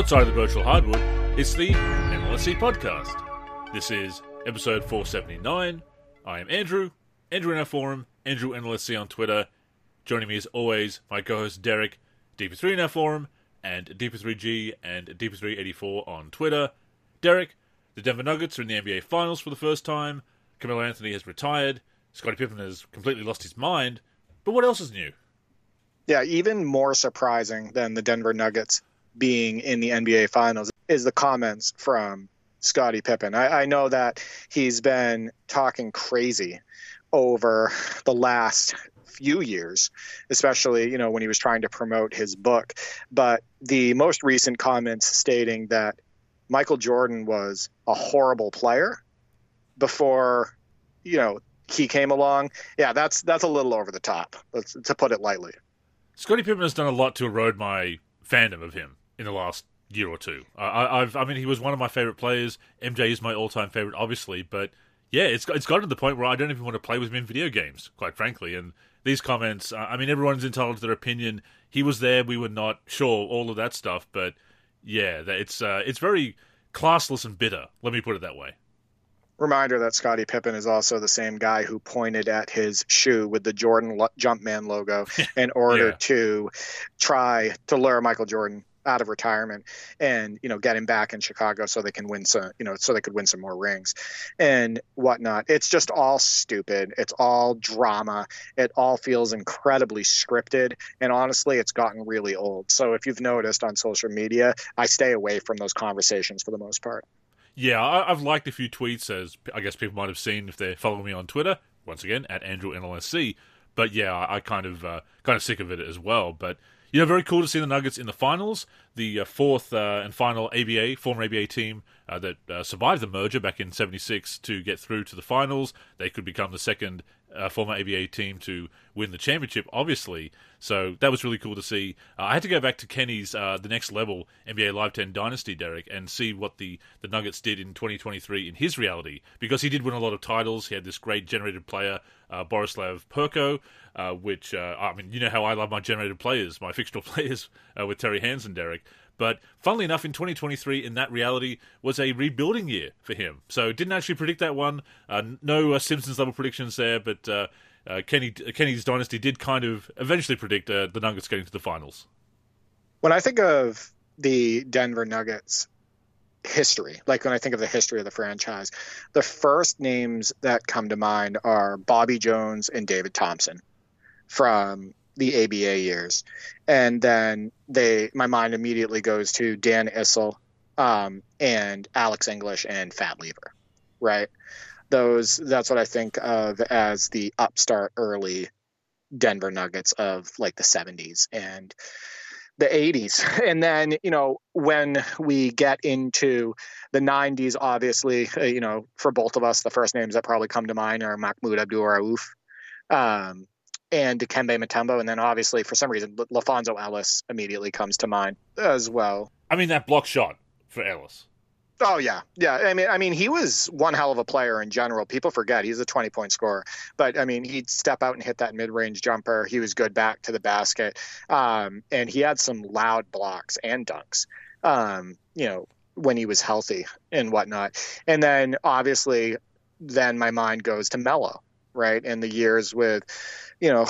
outside of the virtual hardwood, it's the NLSC podcast. This is episode 479. I am Andrew, Andrew in our forum, Andrew NLSC on Twitter. Joining me as always, my co-host Derek, DP3 in our forum, and DP3G and DP384 on Twitter. Derek, the Denver Nuggets are in the NBA Finals for the first time. Carmelo Anthony has retired. Scottie Pippen has completely lost his mind. But what else is new? Yeah, even more surprising than the Denver Nuggets being in the NBA Finals is the comments from Scottie Pippen. I, I know that he's been talking crazy over the last few years, especially you know when he was trying to promote his book. But the most recent comments stating that Michael Jordan was a horrible player before you know he came along. Yeah, that's that's a little over the top, to put it lightly. Scottie Pippen has done a lot to erode my fandom of him in the last year or two. I, have I mean, he was one of my favorite players. MJ is my all-time favorite, obviously, but yeah, it's it's gotten to the point where I don't even want to play with him in video games, quite frankly. And these comments, I mean, everyone's entitled to their opinion. He was there, we were not sure, all of that stuff. But yeah, that it's uh, it's very classless and bitter. Let me put it that way. Reminder that Scottie Pippen is also the same guy who pointed at his shoe with the Jordan Jumpman logo in order yeah. to try to lure Michael Jordan out of retirement and you know get him back in Chicago so they can win some you know so they could win some more rings and whatnot. It's just all stupid. It's all drama. It all feels incredibly scripted and honestly, it's gotten really old. So if you've noticed on social media, I stay away from those conversations for the most part. Yeah, I've liked a few tweets as I guess people might have seen if they're following me on Twitter. Once again, at Andrew NLSC. But yeah, I kind of uh, kind of sick of it as well. But you know, very cool to see the Nuggets in the finals, the uh, fourth uh, and final ABA, former ABA team uh, that uh, survived the merger back in 76 to get through to the finals. They could become the second uh, former ABA team to win the championship, obviously. So that was really cool to see. Uh, I had to go back to Kenny's uh, the next level NBA Live 10 Dynasty, Derek, and see what the, the Nuggets did in 2023 in his reality because he did win a lot of titles. He had this great generated player, uh, Borislav Perko, uh, which I mean, you know how I love my generated players, my fictional players with Terry Hansen, Derek. But funnily enough, in 2023, in that reality, was a rebuilding year for him. So didn't actually predict that one. Uh, no uh, Simpsons level predictions there, but uh, uh Kenny Kenny's dynasty did kind of eventually predict uh, the Nuggets getting to the finals. When I think of the Denver Nuggets history, like when I think of the history of the franchise, the first names that come to mind are Bobby Jones and David Thompson from the ABA years, and then they my mind immediately goes to Dan Issel um, and Alex English and Fat Lever, right? Those that's what I think of as the upstart early Denver Nuggets of like the 70s and the 80s. And then, you know, when we get into the 90s, obviously, uh, you know, for both of us, the first names that probably come to mind are Mahmoud Abdul Rauf, um, and Dikembe Mutombo, and then obviously for some reason LaPhonso Ellis immediately comes to mind as well. I mean that block shot for Ellis. Oh yeah, yeah. I mean, I mean, he was one hell of a player in general. People forget he's a twenty-point scorer, but I mean, he'd step out and hit that mid-range jumper. He was good back to the basket, um, and he had some loud blocks and dunks. Um, you know, when he was healthy and whatnot. And then obviously, then my mind goes to Melo, right? And the years with you know,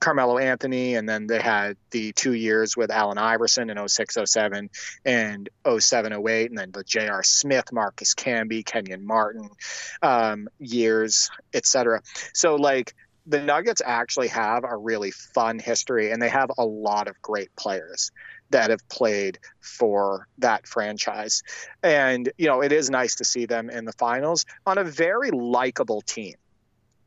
Carmelo Anthony, and then they had the two years with Allen Iverson in 06, 07, and 07, 08, and then the J.R. Smith, Marcus Camby, Kenyon Martin um, years, etc. So, like, the Nuggets actually have a really fun history, and they have a lot of great players that have played for that franchise. And, you know, it is nice to see them in the finals on a very likable team,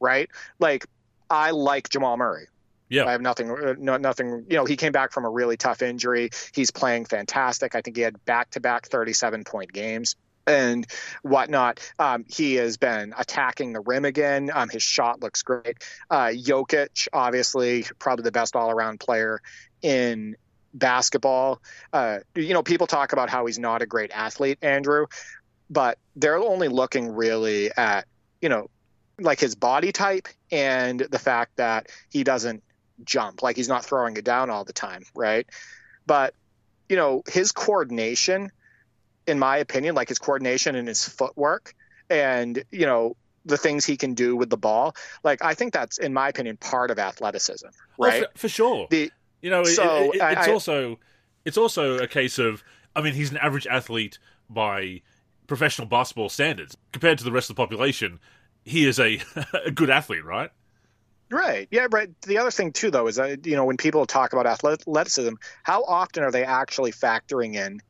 right? Like, I like Jamal Murray. Yeah, I have nothing, uh, no, nothing. You know, he came back from a really tough injury. He's playing fantastic. I think he had back-to-back 37-point games and whatnot. Um, he has been attacking the rim again. Um, his shot looks great. Uh, Jokic, obviously, probably the best all-around player in basketball. Uh, you know, people talk about how he's not a great athlete, Andrew, but they're only looking really at you know like his body type and the fact that he doesn't jump, like he's not throwing it down all the time, right? But you know, his coordination, in my opinion, like his coordination and his footwork, and you know the things he can do with the ball. Like I think that's, in my opinion, part of athleticism, right? Well, for, for, sure. The, you know, so it, it, it's I, also it's also a case of I mean, he's an average athlete by professional basketball standards compared to the rest of the population. He is a a good athlete, right? Right. Yeah. Right. The other thing too, though, is that you know when people talk about athleticism, how often are they actually factoring in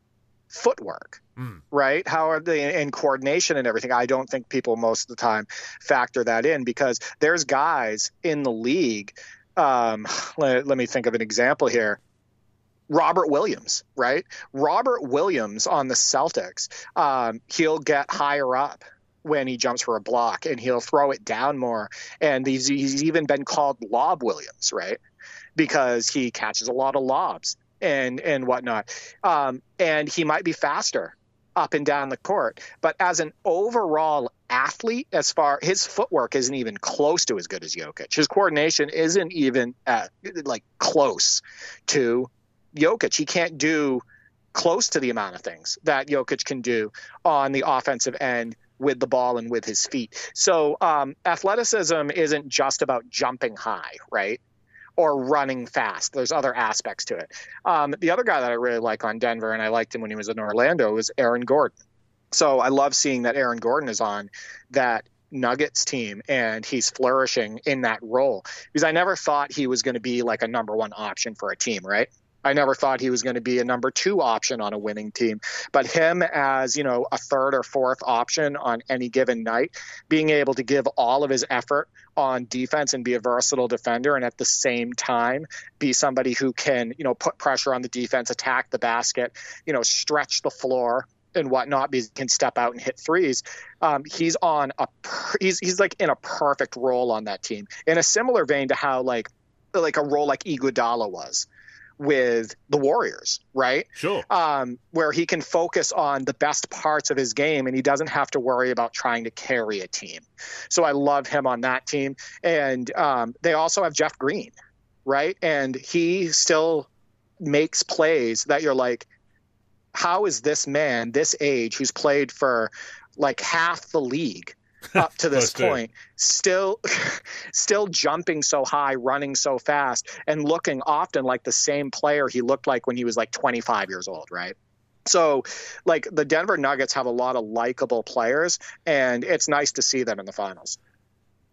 footwork? Mm. Right? How are they in coordination and everything? I don't think people most of the time factor that in because there's guys in the league. Um, let, let me think of an example here. Robert Williams, right? Robert Williams on the Celtics, um, he'll get higher up when he jumps for a block and he'll throw it down more. And he's, he's even been called Lob Williams, right? Because he catches a lot of lobs and and whatnot. Um, and he might be faster up and down the court, but as an overall athlete, as far his footwork isn't even close to as good as Jokic. His coordination isn't even at, like close to Jokic. He can't do close to the amount of things that Jokic can do on the offensive end with the ball and with his feet. So um, athleticism isn't just about jumping high, right? Or running fast. There's other aspects to it. Um, the other guy that I really like on Denver, and I liked him when he was in Orlando, was Aaron Gordon. So I love seeing that Aaron Gordon is on that Nuggets team and he's flourishing in that role because I never thought he was going to be like a number one option for a team, right? I never thought he was going to be a number two option on a winning team. But him as, you know, a third or fourth option on any given night, being able to give all of his effort on defense and be a versatile defender and at the same time be somebody who can, you know, put pressure on the defense, attack the basket, you know, stretch the floor and whatnot because he can step out and hit threes. Um, he's on a he's he's like in a perfect role on that team in a similar vein to how like like a role like Iguodala was with the Warriors, right? Sure. Um, where he can focus on the best parts of his game and he doesn't have to worry about trying to carry a team. So I love him on that team. And um, they also have Jeff Green, right? And he still makes plays that you're like, how is this man, this age, who's played for like half the league, up to this point still still jumping so high running so fast and looking often like the same player he looked like when he was like 25 years old right? So like the denver nuggets have a lot of likable players and it's nice to see them in the finals.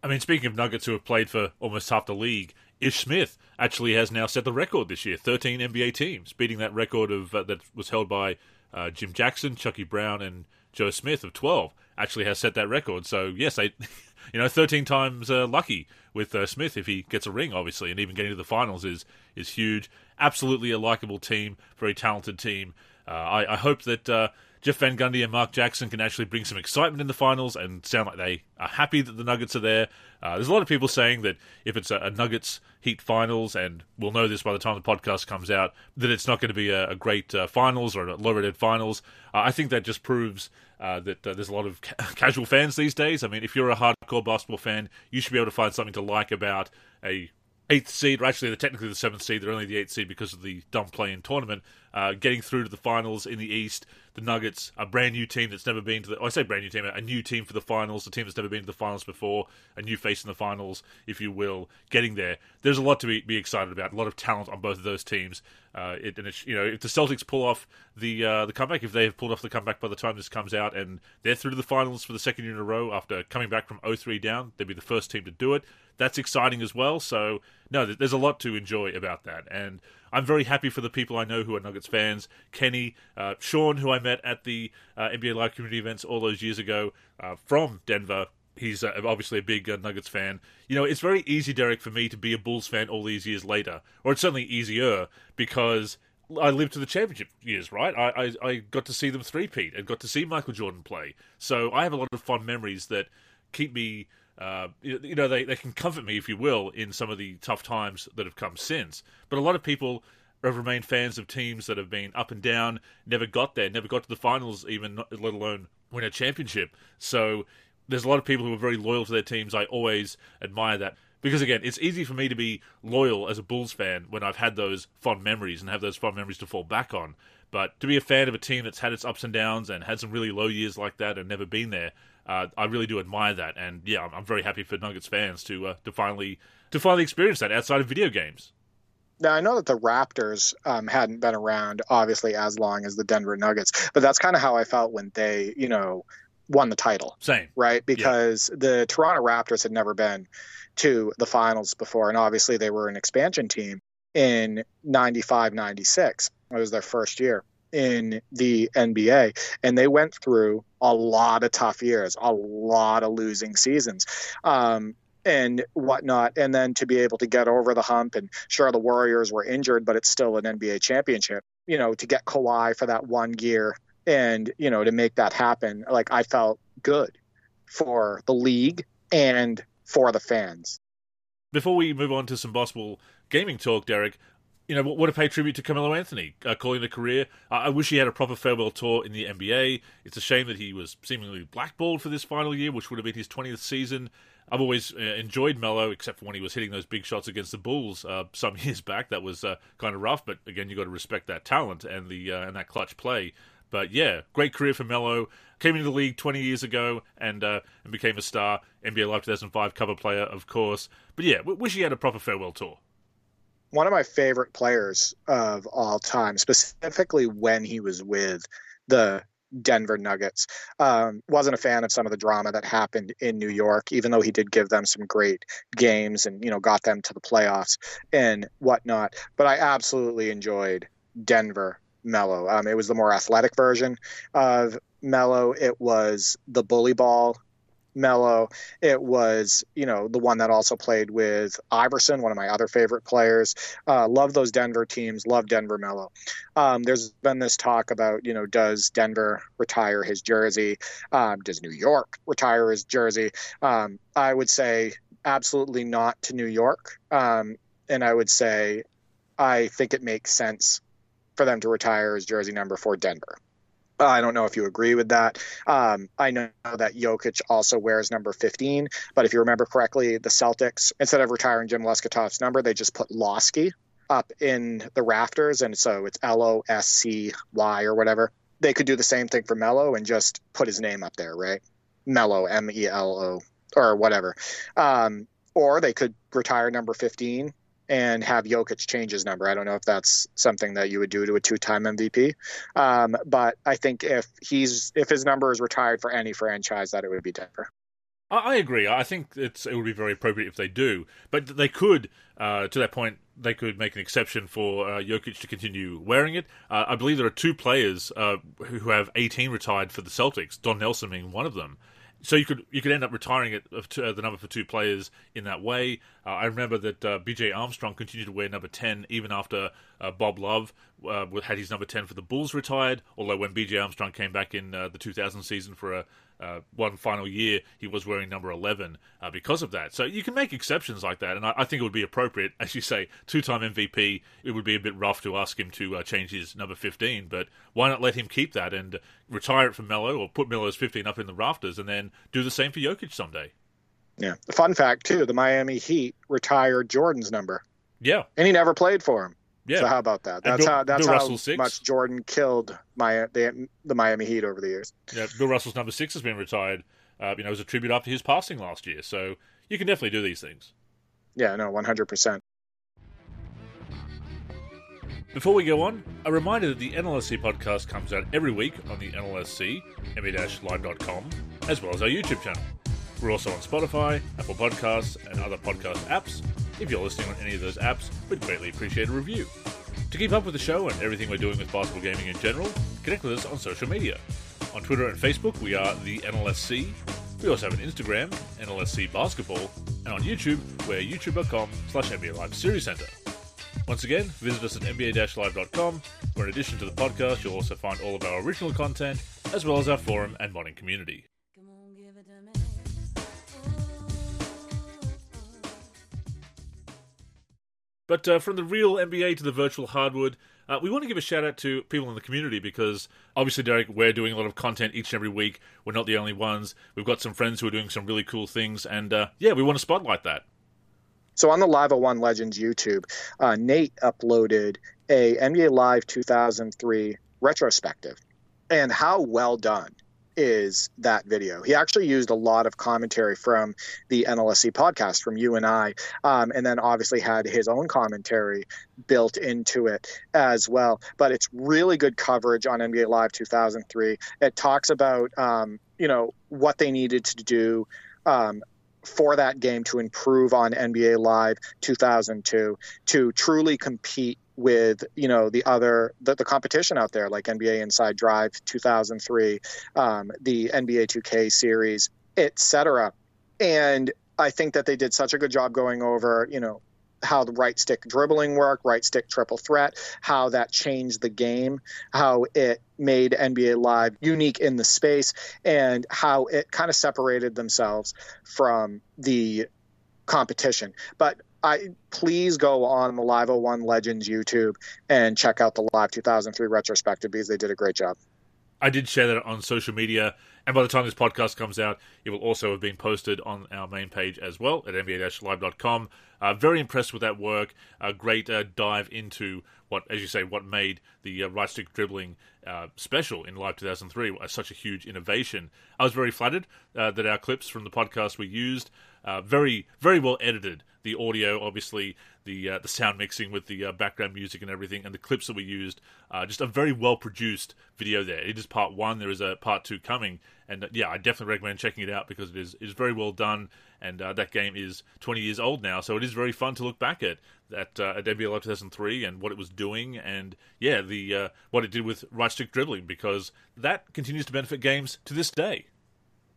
I mean speaking of nuggets who have played for almost half the league Ish Smith actually has now set the record this year 13 nba teams beating that record of uh, that was held by uh, jim jackson chucky brown and joe smith of 12 actually has set that record. So yes, they, you know, 13 times uh, lucky with uh, Smith if he gets a ring, obviously, and even getting to the finals is is huge. Absolutely a likable team, very talented team. Uh, I, I, hope that uh, Jeff Van Gundy and Mark Jackson can actually bring some excitement in the finals and sound like they are happy that the Nuggets are there. Uh, there's a lot of people saying that if it's a, a, Nuggets Heat finals, and we'll know this by the time the podcast comes out, that it's not going to be a, a great uh, finals or a low rated finals. I think that just proves uh, that uh, there's a lot of ca- casual fans these days. I mean, if you're a hardcore basketball fan, you should be able to find something to like about a eighth seed, or actually, they're technically the seventh seed. They're only the eighth seed because of the dumb play in tournament. Uh, getting through to the finals in the East, the Nuggets, a brand new team that's never been to the. Oh, I say brand new team, a new team for the finals, a team that's never been to the finals before, a new face in the finals, if you will. Getting there, there's a lot to be, be excited about. A lot of talent on both of those teams. Uh, it, and it's, you know, if the Celtics pull off the uh, the comeback, if they have pulled off the comeback by the time this comes out, and they're through to the finals for the second year in a row after coming back from 0-3 down, they'd be the first team to do it that's exciting as well. So no, there's a lot to enjoy about that, and I'm very happy for the people I know who are Nuggets fans. Kenny, uh, Sean, who I met at the uh, NBA Live community events all those years ago uh, from Denver. He's uh, obviously a big uh, Nuggets fan. You know, it's very easy, Derek, for me to be a Bulls fan all these years later, or it's certainly easier because I lived to the championship years, right? I, I, I got to see them three-peat and got to see Michael Jordan play. So I have a lot of fond memories that keep me uh, you know, they, they can comfort me, if you will, in some of the tough times that have come since. But a lot of people have remained fans of teams that have been up and down, never got there, never got to the finals, even let alone win a championship. So there's a lot of people who are very loyal to their teams. I always admire that. Because again, it's easy for me to be loyal as a Bulls fan when I've had those fond memories and have those fond memories to fall back on. But to be a fan of a team that's had its ups and downs and had some really low years like that and never been there, uh, I really do admire that. And yeah, I'm very happy for Nuggets fans to uh, to finally to finally experience that outside of video games. Now I know that the Raptors um, hadn't been around obviously as long as the Denver Nuggets, but that's kind of how I felt when they, you know, won the title. Same, right? Because yeah. the Toronto Raptors had never been to the finals before, and obviously they were an expansion team in 95 96. It was their first year in the NBA, and they went through a lot of tough years, a lot of losing seasons. Um, and whatnot, and then to be able to get over the hump. And sure, the Warriors were injured, but it's still an NBA championship. You know, to get Kawhi for that one year, and you know, to make that happen, like I felt good for the league and for the fans. Before we move on to some possible gaming talk, Derek, you know, what to pay tribute to Carmelo Anthony, uh, calling a career. I wish he had a proper farewell tour in the NBA. It's a shame that he was seemingly blackballed for this final year, which would have been his 20th season. I've always uh, enjoyed Melo, except for when he was hitting those big shots against the Bulls uh, some years back. That was uh, kind of rough, but again, you've got to respect that talent and the uh, and that clutch play. But yeah, great career for Melo. Came into the league 20 years ago and uh, and became a star. NBA Live 2005 cover player, of course. But yeah, wish he had a proper farewell tour. One of my favorite players of all time, specifically when he was with the Denver Nuggets. Um, wasn't a fan of some of the drama that happened in New York, even though he did give them some great games and you know got them to the playoffs and whatnot. But I absolutely enjoyed Denver Melo. Um, it was the more athletic version of Melo. It was the bully ball Melo. It was, you know, the one that also played with Iverson, one of my other favorite players. Uh, love those Denver teams. Love Denver Melo. Um, there's been this talk about, you know, does Denver retire his jersey? Um, does New York retire his jersey? Um, I would say absolutely not to New York. Um, and I would say I think it makes sense for them to retire his jersey number for Denver. I don't know if you agree with that. Um, I know that Jokic also wears number 15, but if you remember correctly, the Celtics, instead of retiring Jim Loscutoff's number, they just put Loscy up in the rafters, and so it's L O S C Y or whatever. They could do the same thing for Melo and just put his name up there, right? Melo, M E L O, or whatever. Um, or they could retire number 15 and have Jokic change his number. I don't know if that's something that you would do to a two-time MVP, um, but I think if he's if his number is retired for any franchise, that it would be Denver. I agree. I think it's it would be very appropriate if they do, but they could, uh, to that point, they could make an exception for uh, Jokic to continue wearing it. Uh, I believe there are two players uh, who have 18 retired for the Celtics, Don Nelson being one of them so you could you could end up retiring it uh, the number for two players in that way. Uh, I remember that uh, B.J. Armstrong continued to wear number ten even after uh, Bob Love uh, had his number ten for the Bulls retired. Although when B.J. Armstrong came back in uh, the 2000 season for a uh, one final year, he was wearing number 11 uh, because of that. So you can make exceptions like that, and I, I think it would be appropriate, as you say, two time MVP. It would be a bit rough to ask him to uh, change his number 15, but why not let him keep that and retire it from Melo or put Melo's 15 up in the rafters and then do the same for Jokic someday? Yeah. Fun fact, too the Miami Heat retired Jordan's number. Yeah. And he never played for him. Yeah. So how about that? That's Bill, how that's Bill how much Jordan killed my the, the Miami Heat over the years. Yeah, Bill Russell's number six has been retired. Uh, you know, as a tribute after his passing last year. So you can definitely do these things. Yeah, no, one hundred percent. Before we go on, a reminder that the NLSC podcast comes out every week on the NLSC, nba-live.com, as well as our YouTube channel. We're also on Spotify, Apple Podcasts, and other podcast apps. If you're listening on any of those apps, we'd greatly appreciate a review. To keep up with the show and everything we're doing with basketball gaming in general, connect with us on social media. On Twitter and Facebook, we are the NLSC. We also have an Instagram, NLSC Basketball, and on YouTube, we're youtube.com slash NBA Live Series Center. Once again, visit us at nba-live.com, where in addition to the podcast, you'll also find all of our original content, as well as our forum and modding community. But uh, from the real NBA to the virtual hardwood, uh, we want to give a shout out to people in the community because obviously, Derek, we're doing a lot of content each and every week. We're not the only ones. We've got some friends who are doing some really cool things, and uh, yeah, we want to spotlight that. So on the Live 01 Legends YouTube, uh, Nate uploaded a NBA Live 2003 retrospective, and how well done is that video. He actually used a lot of commentary from the NLSC podcast from you and I, um, and then obviously had his own commentary built into it as well. But it's really good coverage on NBA Live 2003. It talks about um, you know what they needed to do. Um, for that game to improve on NBA Live 2002 to truly compete with you know the other the, the competition out there like NBA Inside Drive 2003, um, the NBA 2K series, etc. And I think that they did such a good job going over you know how the right stick dribbling worked, right stick triple threat, how that changed the game, how it made NBA Live unique in the space, and how it kind of separated themselves from the competition. But I please go on the Live 01 Legends YouTube and check out the Live 2003 retrospective because they did a great job. I did share that on social media, and by the time this podcast comes out, it will also have been posted on our main page as well at nba-live.com. Uh, very impressed with that work. A great uh, dive into what, as you say, what made the uh, right stick dribbling uh, special in Live 2003 such a huge innovation. I was very flattered uh, that our clips from the podcast were used uh, very, very well edited. The audio, obviously, the uh, the sound mixing with the uh, background music and everything, and the clips that we used. Uh, just a very well produced video. There, it is part one. There is a part two coming, and uh, yeah, I definitely recommend checking it out because it is it is very well done. And uh, that game is 20 years old now, so it is very fun to look back at that uh, at NBA Live 2003 and what it was doing, and yeah, the what it did with right stick dribbling because that continues to benefit games to this day.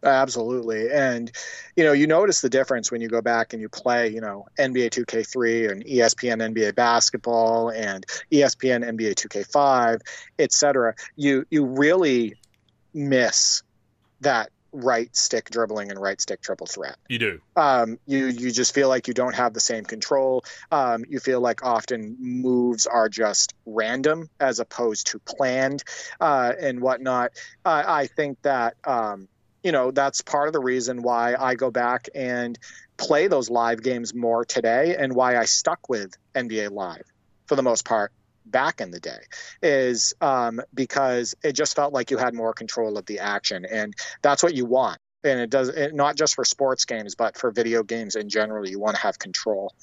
Absolutely. And, you know, you notice the difference when you go back and you play, you know, NBA 2K3 and ESPN NBA basketball and ESPN NBA 2K5, et cetera. You, you really miss that right stick dribbling and right stick triple threat. You do. Um, you you just feel like you don't have the same control. Um, you feel like often moves are just random as opposed to planned uh, and whatnot. Uh, I think that um, you know, that's part of the reason why I go back and play those live games more today and why I stuck with NBA Live for the most part back in the day is um, because it just felt like you had more control of the action. And that's what you want. And it does it, not just for sports games, but for video games in general. You want to have control.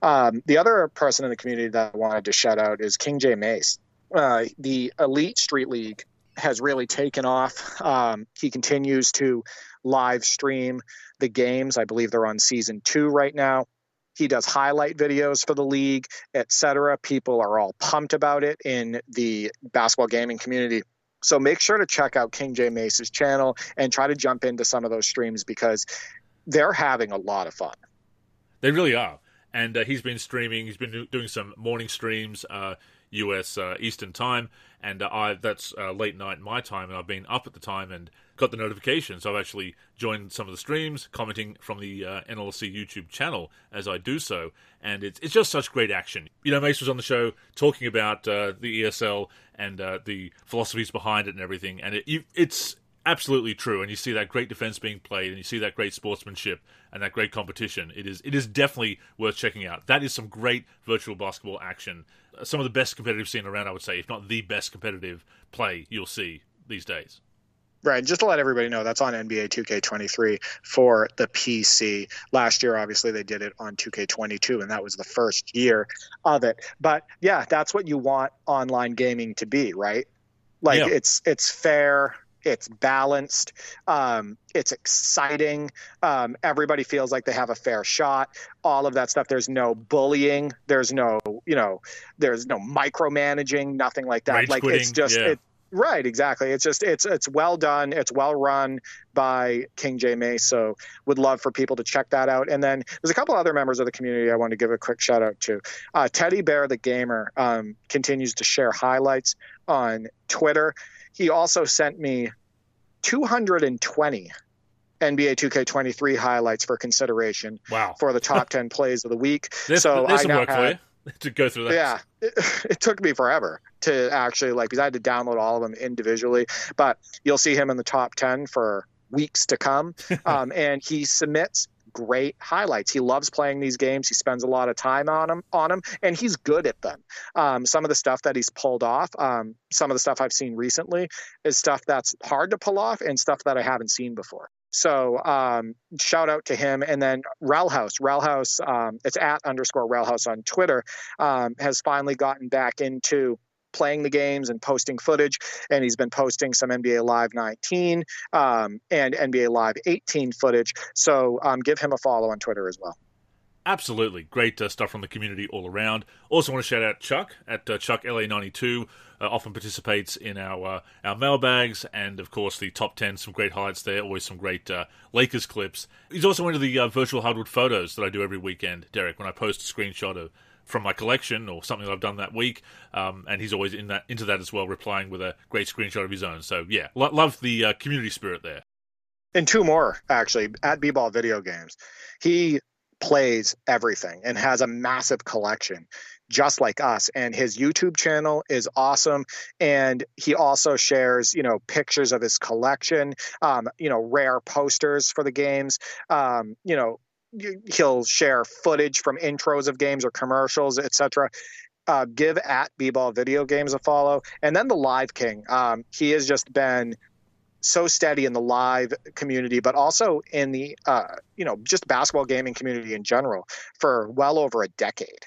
Um, the other person in the community that I wanted to shout out is King J Mace. Uh, the Elite Street League has really taken off. Um, he continues to live stream the games. I believe they're on season two right now. He does highlight videos for the league, etc. People are all pumped about it in the basketball gaming community. So make sure to check out King J Mace's channel and try to jump into some of those streams because they're having a lot of fun. They really are. And uh, he's been streaming. He's been doing some morning streams. Uh, US uh, Eastern Time, and uh, I that's uh, late night my time, and I've been up at the time and got the notification. So I've actually joined some of the streams, commenting from the uh, NLSC YouTube channel as I do so, and it's it's just such great action. You know, Mace was on the show talking about the ESL and the philosophies behind it and everything, and it, it's absolutely true. And you see that great defense being played, and you see that great sportsmanship and that great competition. It is it is definitely worth checking out. That is some great virtual basketball action. Uh, some of the best competitive scene around, I would say, if not the best competitive play you'll see these days. Right. Just to let everybody know, that's on NBA 2K23 for the PC. Last year, obviously, they did it on 2K22, and that was the first year of it. But yeah, that's what you want online gaming to be, right? Like yeah. it's it's fair it's balanced, um, it's exciting. Um, everybody feels like they have a fair shot. All of that stuff. There's no bullying. There's no, you know, there's no micromanaging. Nothing like that. Rage like quitting. it's just yeah. it, Right, exactly. It's just it's it's well done. It's well run by King J Mace. So would love for people to check that out. And then there's a couple other members of the community I want to give a quick shout out to. Uh, Teddy Bear the gamer um, continues to share highlights on Twitter. He also sent me 220 NBA 2K23 highlights for consideration. Wow. For the top 10 plays of the week. There's, so there's I now work you to go through that. Yeah, it, it, took me forever to actually like because I had to download all of them individually. But you'll see him in the top 10 for weeks to come, um, and he submits great highlights. He loves playing these games. He spends a lot of time on them, on them, and he's good at them. Um, some of the stuff that he's pulled off, um, some of the stuff I've seen recently, is stuff that's hard to pull off and stuff that I haven't seen before. So um, shout out to him. And then Relhouse, Relhouse, um, it's at underscore Relhouse on Twitter, um, has finally gotten back into playing the games and posting footage. And he's been posting some NBA Live 19 um, and NBA Live 18 footage. So um, give him a follow on Twitter as well. Absolutely. Great uh, stuff from the community all around. Also, want to shout out Chuck at uh, Chuck LA92. Uh, often participates in our uh, our mailbags and, of course, the top 10. Some great highlights there. Always some great uh, Lakers clips. He's also into the uh, virtual hardwood photos that I do every weekend, Derek, when I post a screenshot of from my collection or something that I've done that week. Um, and he's always in that into that as well, replying with a great screenshot of his own. So, yeah, lo- love the uh, community spirit there. And two more, actually, at B-Ball Video Games. He plays everything and has a massive collection just like us and his youtube channel is awesome and he also shares you know pictures of his collection um, you know rare posters for the games um, you know he'll share footage from intros of games or commercials etc uh, give at b-ball video games a follow. And then the live king. Um, he has just been so steady in the live community, but also in the uh, you know just basketball gaming community in general for well over a decade,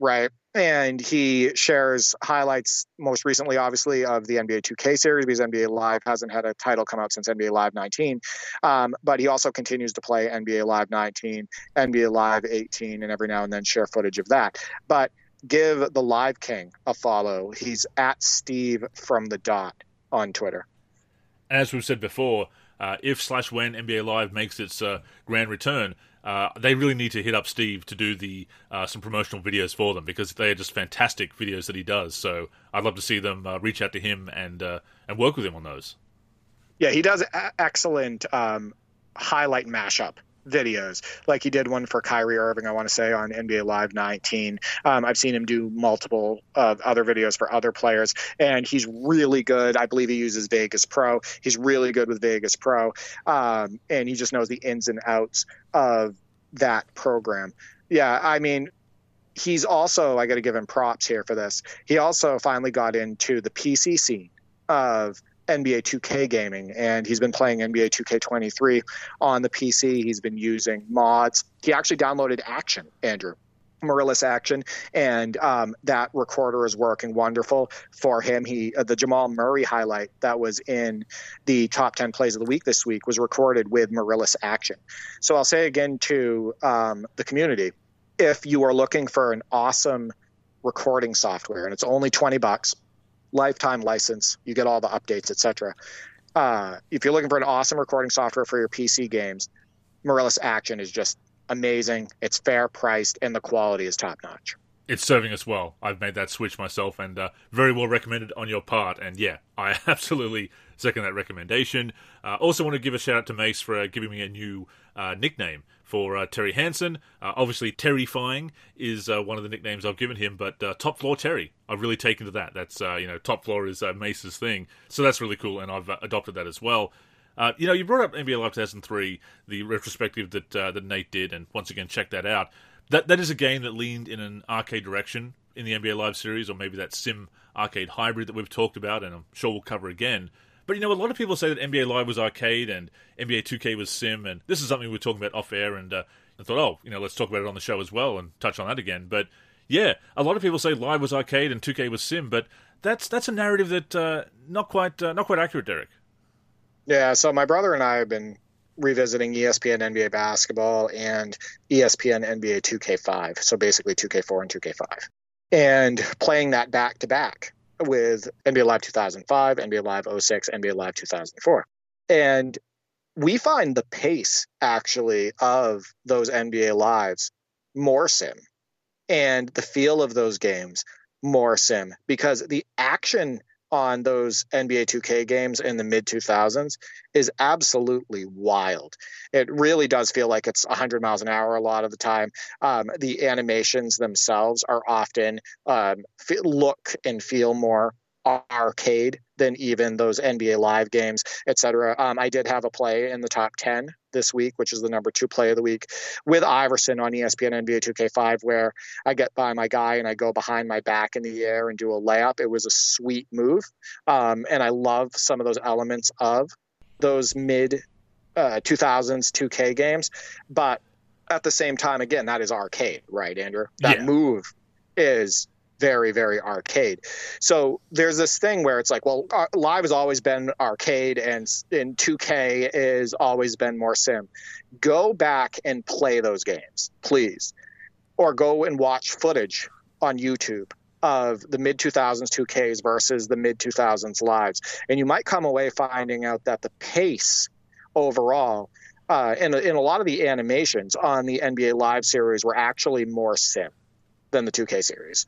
right? And he shares highlights most recently, obviously, of the NBA 2K series because NBA Live hasn't had a title come out since NBA Live 19. Um, but he also continues to play NBA Live 19, NBA Live 18, and every now and then share footage of that. But give the Live King a follow. He's at Steve from the Dot on Twitter as we've said before, uh, if slash when NBA Live makes its uh, grand return, uh, they really need to hit up Steve to do the uh, some promotional videos for them because they are just fantastic videos that he does. So I'd love to see them uh, reach out to him and uh, and work with him on those. Yeah, he does a- excellent um, highlight mashup videos. Like he did one for Kyrie Irving, I want to say, on NBA Live 19. Um, I've seen him do multiple uh, other videos for other players, and he's really good. I believe he uses Vegas Pro. He's really good with Vegas Pro, um, and he just knows the ins and outs of that program. Yeah, I mean, he's also, I got to give him props here for this. He also finally got into the PC scene of NBA 2K gaming, and he's been playing NBA 2K23 on the PC. He's been using mods. He actually downloaded Action, Andrew. Mirillis action, and um, that recorder is working wonderful for him. He uh, the Jamal Murray highlight that was in the top ten plays of the week this week was recorded with Mirillis action. So I'll say again to um, the community, if you are looking for an awesome recording software, and it's only twenty bucks, lifetime license. You get all the updates, etc. Uh, if you're looking for an awesome recording software for your PC games, Mirillis Action is just amazing. It's fair priced and the quality is top notch. It's serving us well. I've made that switch myself and uh, very well recommended on your part. And yeah, I absolutely second that recommendation. Uh, also, want to give a shout out to Mace for uh, giving me a new uh, nickname for uh, Terry Hansen. Uh, obviously, Terrifying is uh, one of the nicknames I've given him, but uh, Top Floor Terry, I've really taken to that. That's uh, you know, Top Floor is uh, Mace's thing, so that's really cool, and I've adopted that as well. you know, you brought up NBA Live 2003, the retrospective that that Nate did, and once again, check that out. That that is a game that leaned in an arcade direction in the NBA Live series, or maybe that sim arcade hybrid that we've talked about, and I'm sure we'll cover again. But you know, a lot of people say that NBA Live was arcade and NBA 2K was sim, and this is something we are talking about off air. And uh, I thought, oh, you know, let's talk about it on the show as well and touch on that again. But yeah, a lot of people say Live was arcade and 2K was sim, but that's that's a narrative that uh, not quite uh, not quite accurate, Derek. Yeah, so my brother and I have been revisiting ESPN NBA basketball and ESPN NBA 2K5, so basically 2K4 and 2K5, and playing that back to back with NBA Live 2005, NBA Live 06, NBA Live 2004. And we find the pace actually of those NBA Lives more sim and the feel of those games more sim because the action on those NBA 2K games in the mid 2000s is absolutely wild. It really does feel like it's 100 miles an hour a lot of the time. Um, the animations themselves are often um, look and feel more arcade than even those NBA live games, etc. Um, I did have a play in the top 10 this week, which is the number two play of the week, with Iverson on ESPN NBA 2K5, where I get by my guy and I go behind my back in the air and do a layup. It was a sweet move. Um, and I love some of those elements of those mid uh, 2000s 2K games. But at the same time, again, that is arcade, right, Andrew? That yeah. move is very very arcade. So there's this thing where it's like well live has always been arcade and in 2k is always been more sim. Go back and play those games please. Or go and watch footage on youtube of the mid 2000s 2ks versus the mid 2000s lives. And you might come away finding out that the pace overall uh, in, in a lot of the animations on the nba live series were actually more sim than the 2k series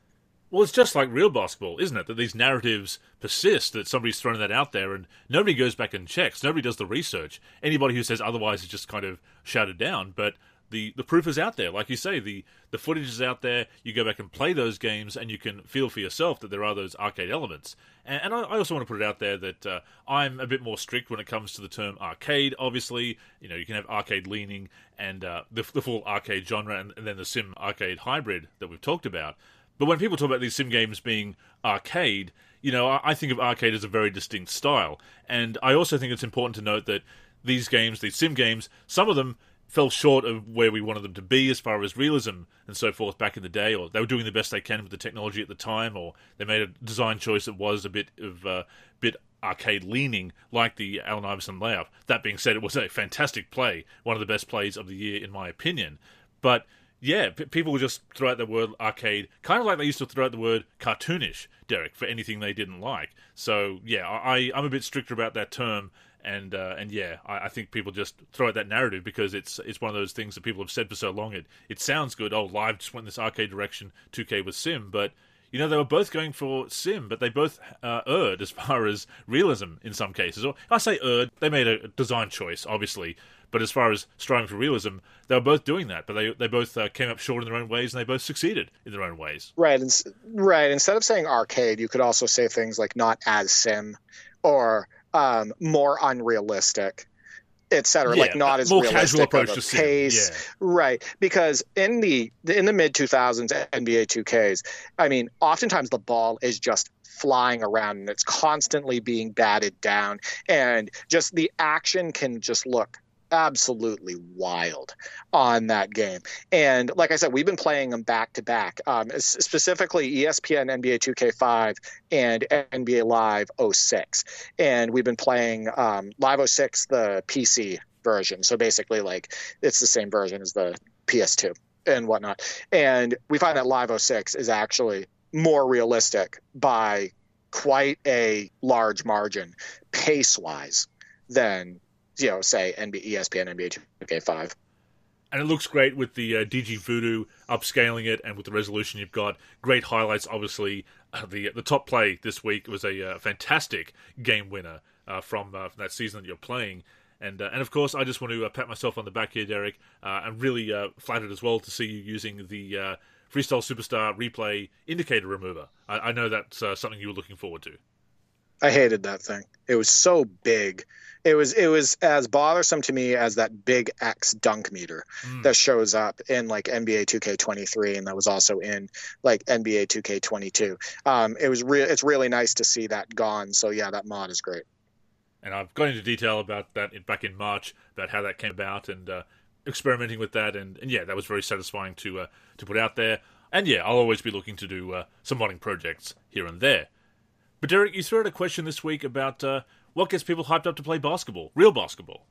well, it's just like real basketball, isn't it? That these narratives persist, that somebody's thrown that out there and nobody goes back and checks. Nobody does the research. Anybody who says otherwise is just kind of shouted down. But the, the proof is out there. Like you say, the, the footage is out there. You go back and play those games and you can feel for yourself that there are those arcade elements. And, and I, I, also want to put it out there that uh, I'm a bit more strict when it comes to the term arcade, obviously. You know, you can have arcade leaning and uh, the, the full arcade genre and, and then the sim arcade hybrid that we've talked about. But when people talk about these sim games being arcade, you know, I think of arcade as a very distinct style. And I also think it's important to note that these games, these sim games, some of them fell short of where we wanted them to be as far as realism and so forth back in the day, or they were doing the best they can with the technology at the time, or they made a design choice that was a bit of uh, bit arcade leaning, like the Allen Iverson layout. That being said, it was a fantastic play, one of the best plays of the year in my opinion. But yeah, p- people just throw out the word arcade, kind of like they used to throw out the word cartoonish, Derek, for anything they didn't like. So yeah, I, I'm a bit stricter about that term, and uh, and yeah, I, I, think people just throw out that narrative because it's it's one of those things that people have said for so long. It it sounds good. Oh, live just went this arcade direction. 2K was sim, but you know they were both going for sim, but they both uh, erred as far as realism in some cases. Or I say erred, they made a design choice, obviously, but as far as striving for realism, they were both doing that, but they they both uh, came up short in their own ways, and they both succeeded in their own ways. Right, and, right. Instead of saying arcade, you could also say things like not as sim, or um, more unrealistic etc. Yeah, like not as more casual approach to pace, yeah. right? Because in the in the mid 2000s NBA 2Ks, I mean, oftentimes the ball is just flying around and it's constantly being batted down, and just the action can just look absolutely wild on that game. And like I said, we've been playing them back to back, um, specifically ESPN NBA 2K5 and NBA Live 06. And we've been playing um, Live 06, the PC version. So basically, like it's the same version as the PS2 and whatnot. And we find that Live 06 is actually more realistic by quite a large margin pace wise than you know, say NBA, ESPN NBA 2K5. And it looks great with the uh, dgVoodoo upscaling it, and with the resolution you've got. Great highlights, obviously. Uh, the the top play this week was a uh, fantastic game winner uh, from, uh, from that season that you're playing. And uh, and of course, I just want to uh, pat myself on the back here, Derek. I'm really uh, flattered as well to see you using the Freestyle Superstar replay indicator remover. I, I know that's something you were looking forward to. I hated that thing. It was so big it was it was as bothersome to me as that big X dunk meter mm. that shows up in like NBA 2K23 and that was also in like NBA 2K22. Um, it was real. It's really nice to see that gone. So yeah, that mod is great. And I've gone into detail about that in, back in March about how that came about and uh, experimenting with that and, and yeah, that was very satisfying to uh, to put out there. And yeah, I'll always be looking to do uh, some modding projects here and there. But Derek, you threw out a question this week about uh, what gets people hyped up to play basketball, real basketball.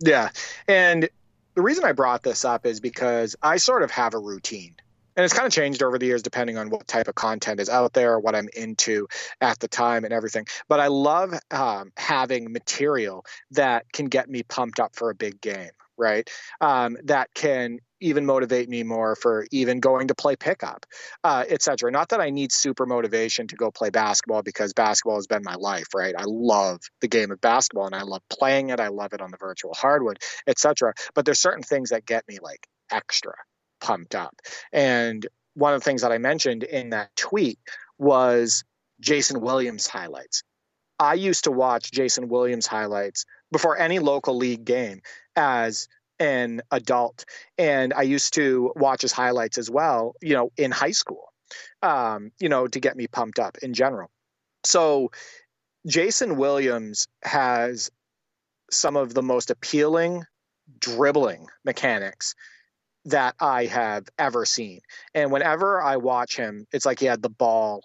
Yeah. And the reason I brought this up is because I sort of have a routine. And it's kind of changed over the years depending on what type of content is out there, what I'm into at the time, and everything. But I love um, having material that can get me pumped up for a big game right? Um, that can even motivate me more for even going to play pickup, uh, etc. Not that I need super motivation to go play basketball because basketball has been my life, right? I love the game of basketball and I love playing it. I love it on the virtual hardwood, etc. But there's certain things that get me like extra pumped up. And one of the things that I mentioned in that tweet was Jason Williams highlights. I used to watch Jason Williams highlights before any local league game as an adult. And I used to watch his highlights as well, you know, in high school, um, you know, to get me pumped up in general. So Jason Williams has some of the most appealing dribbling mechanics that I have ever seen. And whenever I watch him, it's like he had the ball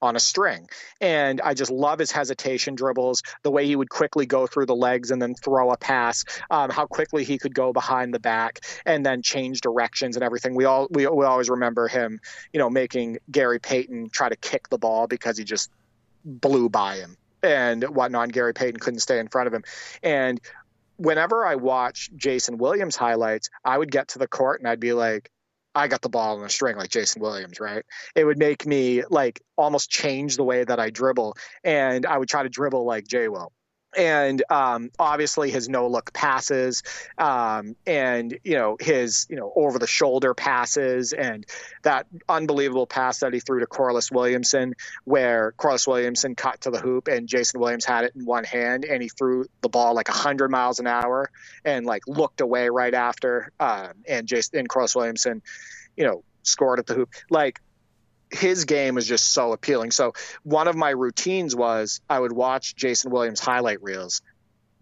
on a string. And I just love his hesitation dribbles, the way he would quickly go through the legs and then throw a pass, um, how quickly he could go behind the back and then change directions and everything. We all we, we always remember him, you know, making Gary Payton try to kick the ball because he just blew by him and whatnot. And Gary Payton couldn't stay in front of him. And whenever I watch Jason Williams highlights, I would get to the court and I'd be like, I got the ball on a string like Jason Williams, right? It would make me like almost change the way that I dribble, and I would try to dribble like Jay will and um, obviously his no look passes um, and you know his you know over the shoulder passes and that unbelievable pass that he threw to Corliss Williamson where Corliss Williamson cut to the hoop and Jason Williams had it in one hand and he threw the ball like 100 miles an hour and like looked away right after uh, and Jason and Corliss Williamson you know scored at the hoop. Like his game was just so appealing. So one of my routines was I would watch Jason Williams highlight reels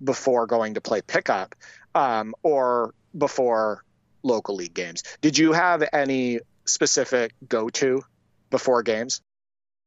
before going to play pickup um, or before local league games. Did you have any specific go to before games?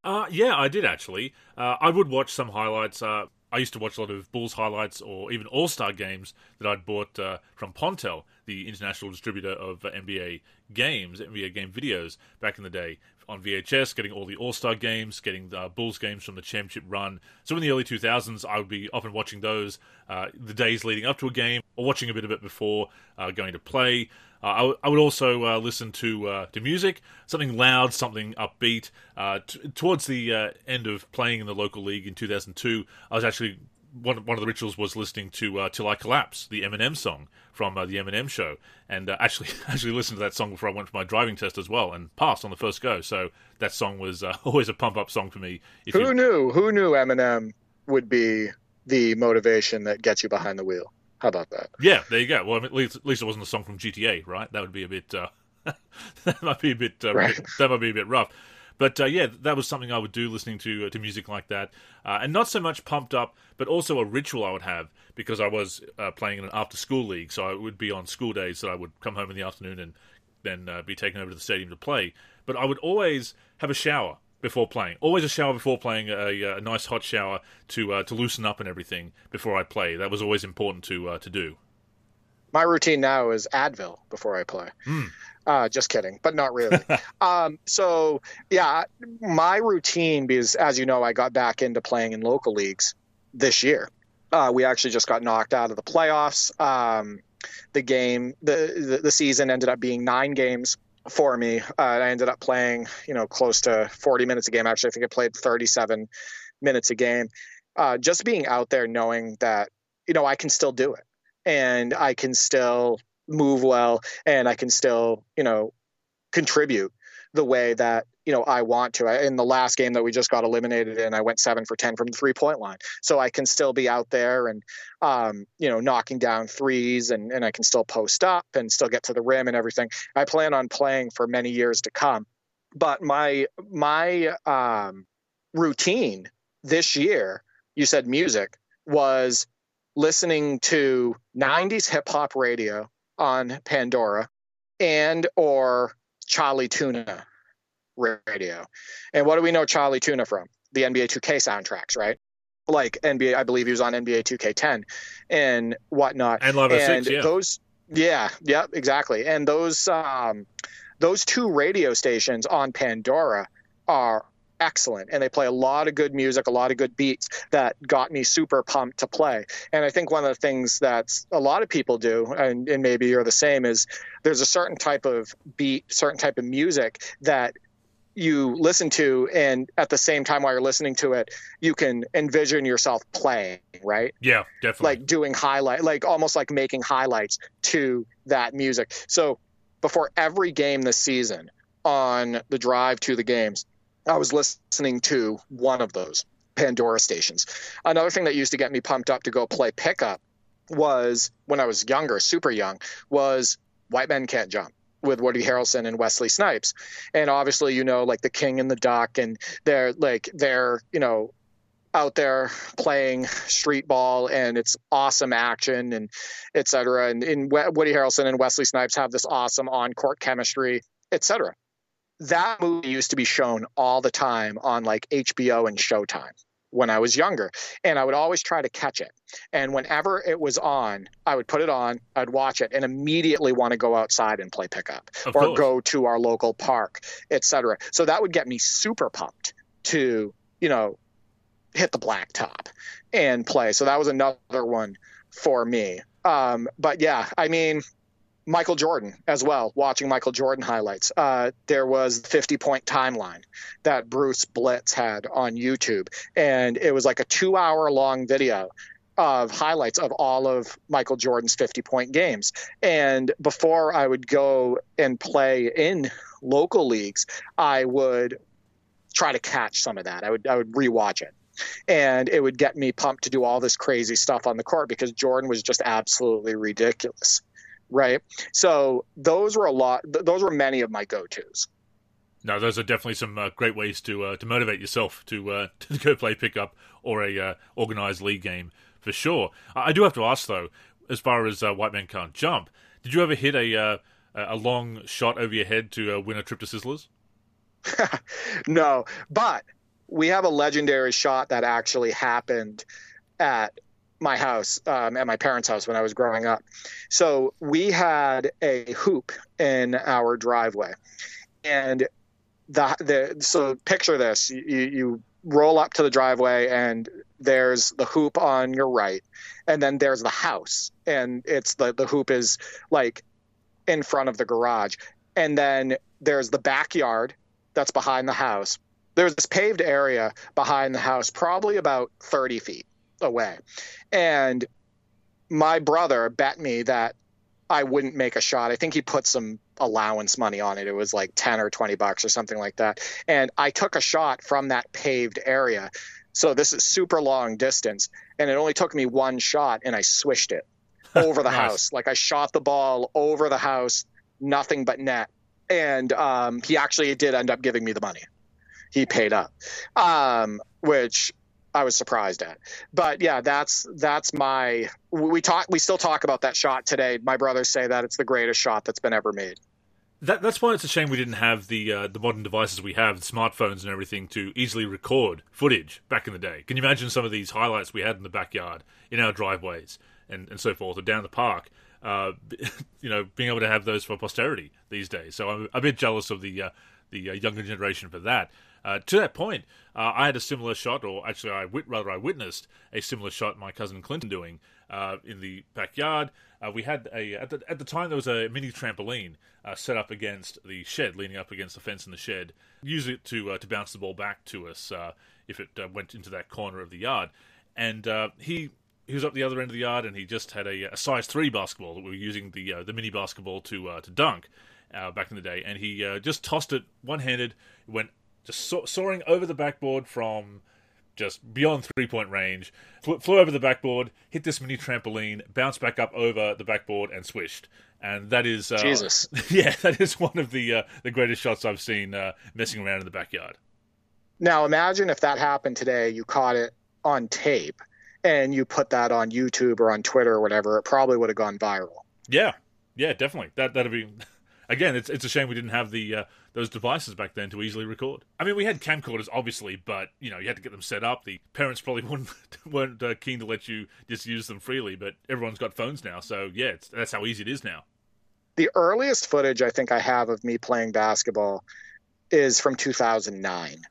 Uh, yeah, I did actually. Uh, I would watch some highlights. Uh, I used to watch a lot of Bulls highlights or even All Star games that I'd bought uh, from Pontel, the international distributor of uh, NBA games, NBA game videos back in the day on VHS, getting all the All Star games, getting the Bulls games from the championship run. So in the early 2000s, I would be often watching those uh, the days leading up to a game or watching a bit of it before uh, going to play. Uh, I, w- I would also uh, listen to uh, to music, something loud, something upbeat. Uh, t- towards the end of playing in the local league in 2002, I was actually one one of the rituals was listening to uh, "Till I Collapse," the Eminem song from uh, the Eminem Show, and uh, actually actually listened to that song before I went for my driving test as well, and passed on the first go. So that song was uh, always a pump up song for me. Who you... knew? Who knew Eminem would be the motivation that gets you behind the wheel? How about that? Yeah, there you go. Well, at least, at least it wasn't a song from GTA, right? That would be a bit. Uh, that might be a bit. Uh, right. That might be a bit rough. But uh, yeah, that was something I would do listening to uh, to music like that, uh, and not so much pumped up, but also a ritual I would have because I was uh, playing in an after school league, so it would be on school days that I would come home in the afternoon and then uh, be taken over to the stadium to play. But I would always have a shower before playing. Always a shower before playing, a, a nice hot shower to uh, to loosen up and everything before I play. That was always important to to do. My routine now is Advil before I play. Mm. Uh, just kidding, but not really. um, so yeah, my routine because as you know, I got back into playing in local leagues this year. Uh, we actually just got knocked out of the playoffs. Um, the game, the, the, the season ended up being nine games for me. Uh, I ended up playing, you know, close to 40 minutes a game. Actually, I think I played 37 minutes a game. Uh, just being out there, knowing that you know I can still do it, and I can still move well and I can still, you know, contribute the way that you know I want to. In the last game that we just got eliminated in, I went seven for ten from the three point line, so I can still be out there and um, you know knocking down threes, and and I can still post up and still get to the rim and everything. I plan on playing for many years to come, but my my um, routine this year, you said music was listening to 90s hip hop radio on Pandora and or Chali 2na radio. And what do we know Chali 2na from? The NBA 2K soundtracks, right? Like NBA, I believe he was on NBA 2K10 and whatnot. And Lava and Six, yeah. Those, yeah, yeah, exactly. And those, um, those two radio stations on Pandora are excellent and they play a lot of good music a lot of good beats that got me super pumped to play and i think one of the things that a lot of people do and, and maybe you're the same is there's a certain type of beat certain type of music that you listen to and at the same time while you're listening to it you can envision yourself playing right? Yeah definitely. Like doing highlight like almost like making highlights to that music. So before every game this season on the drive to the games I was listening to one of those Pandora stations. Another thing that used to get me pumped up to go play pickup was when I was younger, super young, was White Men Can't Jump with Woody Harrelson and Wesley Snipes. And obviously, you know, like the King and the Duck, and they're like they're, you know, out there playing street ball and it's awesome action and etc. And in Woody Harrelson and Wesley Snipes have this awesome on court chemistry, etc. That movie used to be shown all the time on like HBO and Showtime when I was younger. And I would always try to catch it. And whenever it was on, I would put it on, I'd watch it, and immediately want to go outside and play pickup Of or course. go to our local park, etc. So that would get me super pumped to, you know, hit the blacktop and play. So that was another one for me. Um, but yeah, I mean, Michael Jordan as well, watching Michael Jordan highlights. Uh, there was the 50 point timeline that Bruce Blitz had on YouTube. And it was like a two hour long video of highlights of all of Michael Jordan's 50 point games. And before I would go and play in local leagues, I would try to catch some of that. I would I would rewatch it. And it would get me pumped to do all this crazy stuff on the court because Jordan was just absolutely ridiculous. Right. So those were a lot th- those were many of my go-tos. No, those are definitely some uh, great ways to uh, to motivate yourself to uh, to go play pickup or a uh, organized league game for sure. I, I do have to ask though, as far as uh, White Man Can't Jump, did you ever hit a uh, a long shot over your head to uh, win a trip to Sizzlers? no, but we have a legendary shot that actually happened at my house, um, at my parents' house when I was growing up. So we had a hoop in our driveway, and the the so picture this: you, you roll up to the driveway, and there's the hoop on your right, and then there's the house, and it's the the hoop is like in front of the garage, and then there's the backyard that's behind the house. There's this paved area behind the house, probably about 30 feet away. And my brother bet me that I wouldn't make a shot. I think he put some allowance money on it. It was like 10 or 20 bucks or something like that. And I took a shot from that paved area. So this is super long distance. And it only took me one shot and I swished it over the Nice. house. Like I shot the ball over the house, nothing but net. And um, he actually did end up giving me the money. He paid up, um, which I was surprised at. But yeah, that's that's my. We talk. We still talk about that shot today. My brothers say that it's the greatest shot that's been ever made. That, that's why it's a shame we didn't have the uh, the modern devices we have, the smartphones and everything, to easily record footage back in the day. Can you imagine some of these highlights we had in the backyard, in our driveways, and, and so forth, or down the park? Uh, you know, being able to have those for posterity these days. So I'm a bit jealous of the uh, the uh, younger generation for that. Uh, to that point, uh, I had a similar shot, or actually, I wit- rather I witnessed a similar shot my cousin Clinton doing uh, in the backyard. Uh, we had a at the, at the time there was a mini trampoline uh, set up against the shed, leaning up against the fence in the shed. Use it to uh, to bounce the ball back to us if it went into that corner of the yard. And he he was up the other end of the yard, and he just had a, a size three basketball that we were using the the mini basketball to to dunk uh, back in the day, and he uh, just tossed it one handed, went just so- soaring over the backboard from just beyond three point range, flew, flew over the backboard, hit this mini trampoline, bounced back up over the backboard, and swished. And that is uh, Jesus. yeah, that is one of the uh, the greatest shots I've seen uh, messing around in the backyard. Now imagine if that happened today. You caught it on tape, and you put that on YouTube or on Twitter or whatever. It probably would have gone viral. Yeah, yeah, definitely. That that'd be. Again, it's it's a shame we didn't have the uh, those devices back then to easily record. I mean, we had camcorders, obviously, but you know you had to get them set up. The parents probably wouldn't weren't uh, keen to let you just use them freely. But everyone's got phones now, so yeah, that's how easy it is now. The earliest footage I think I have of me playing basketball is from 2009.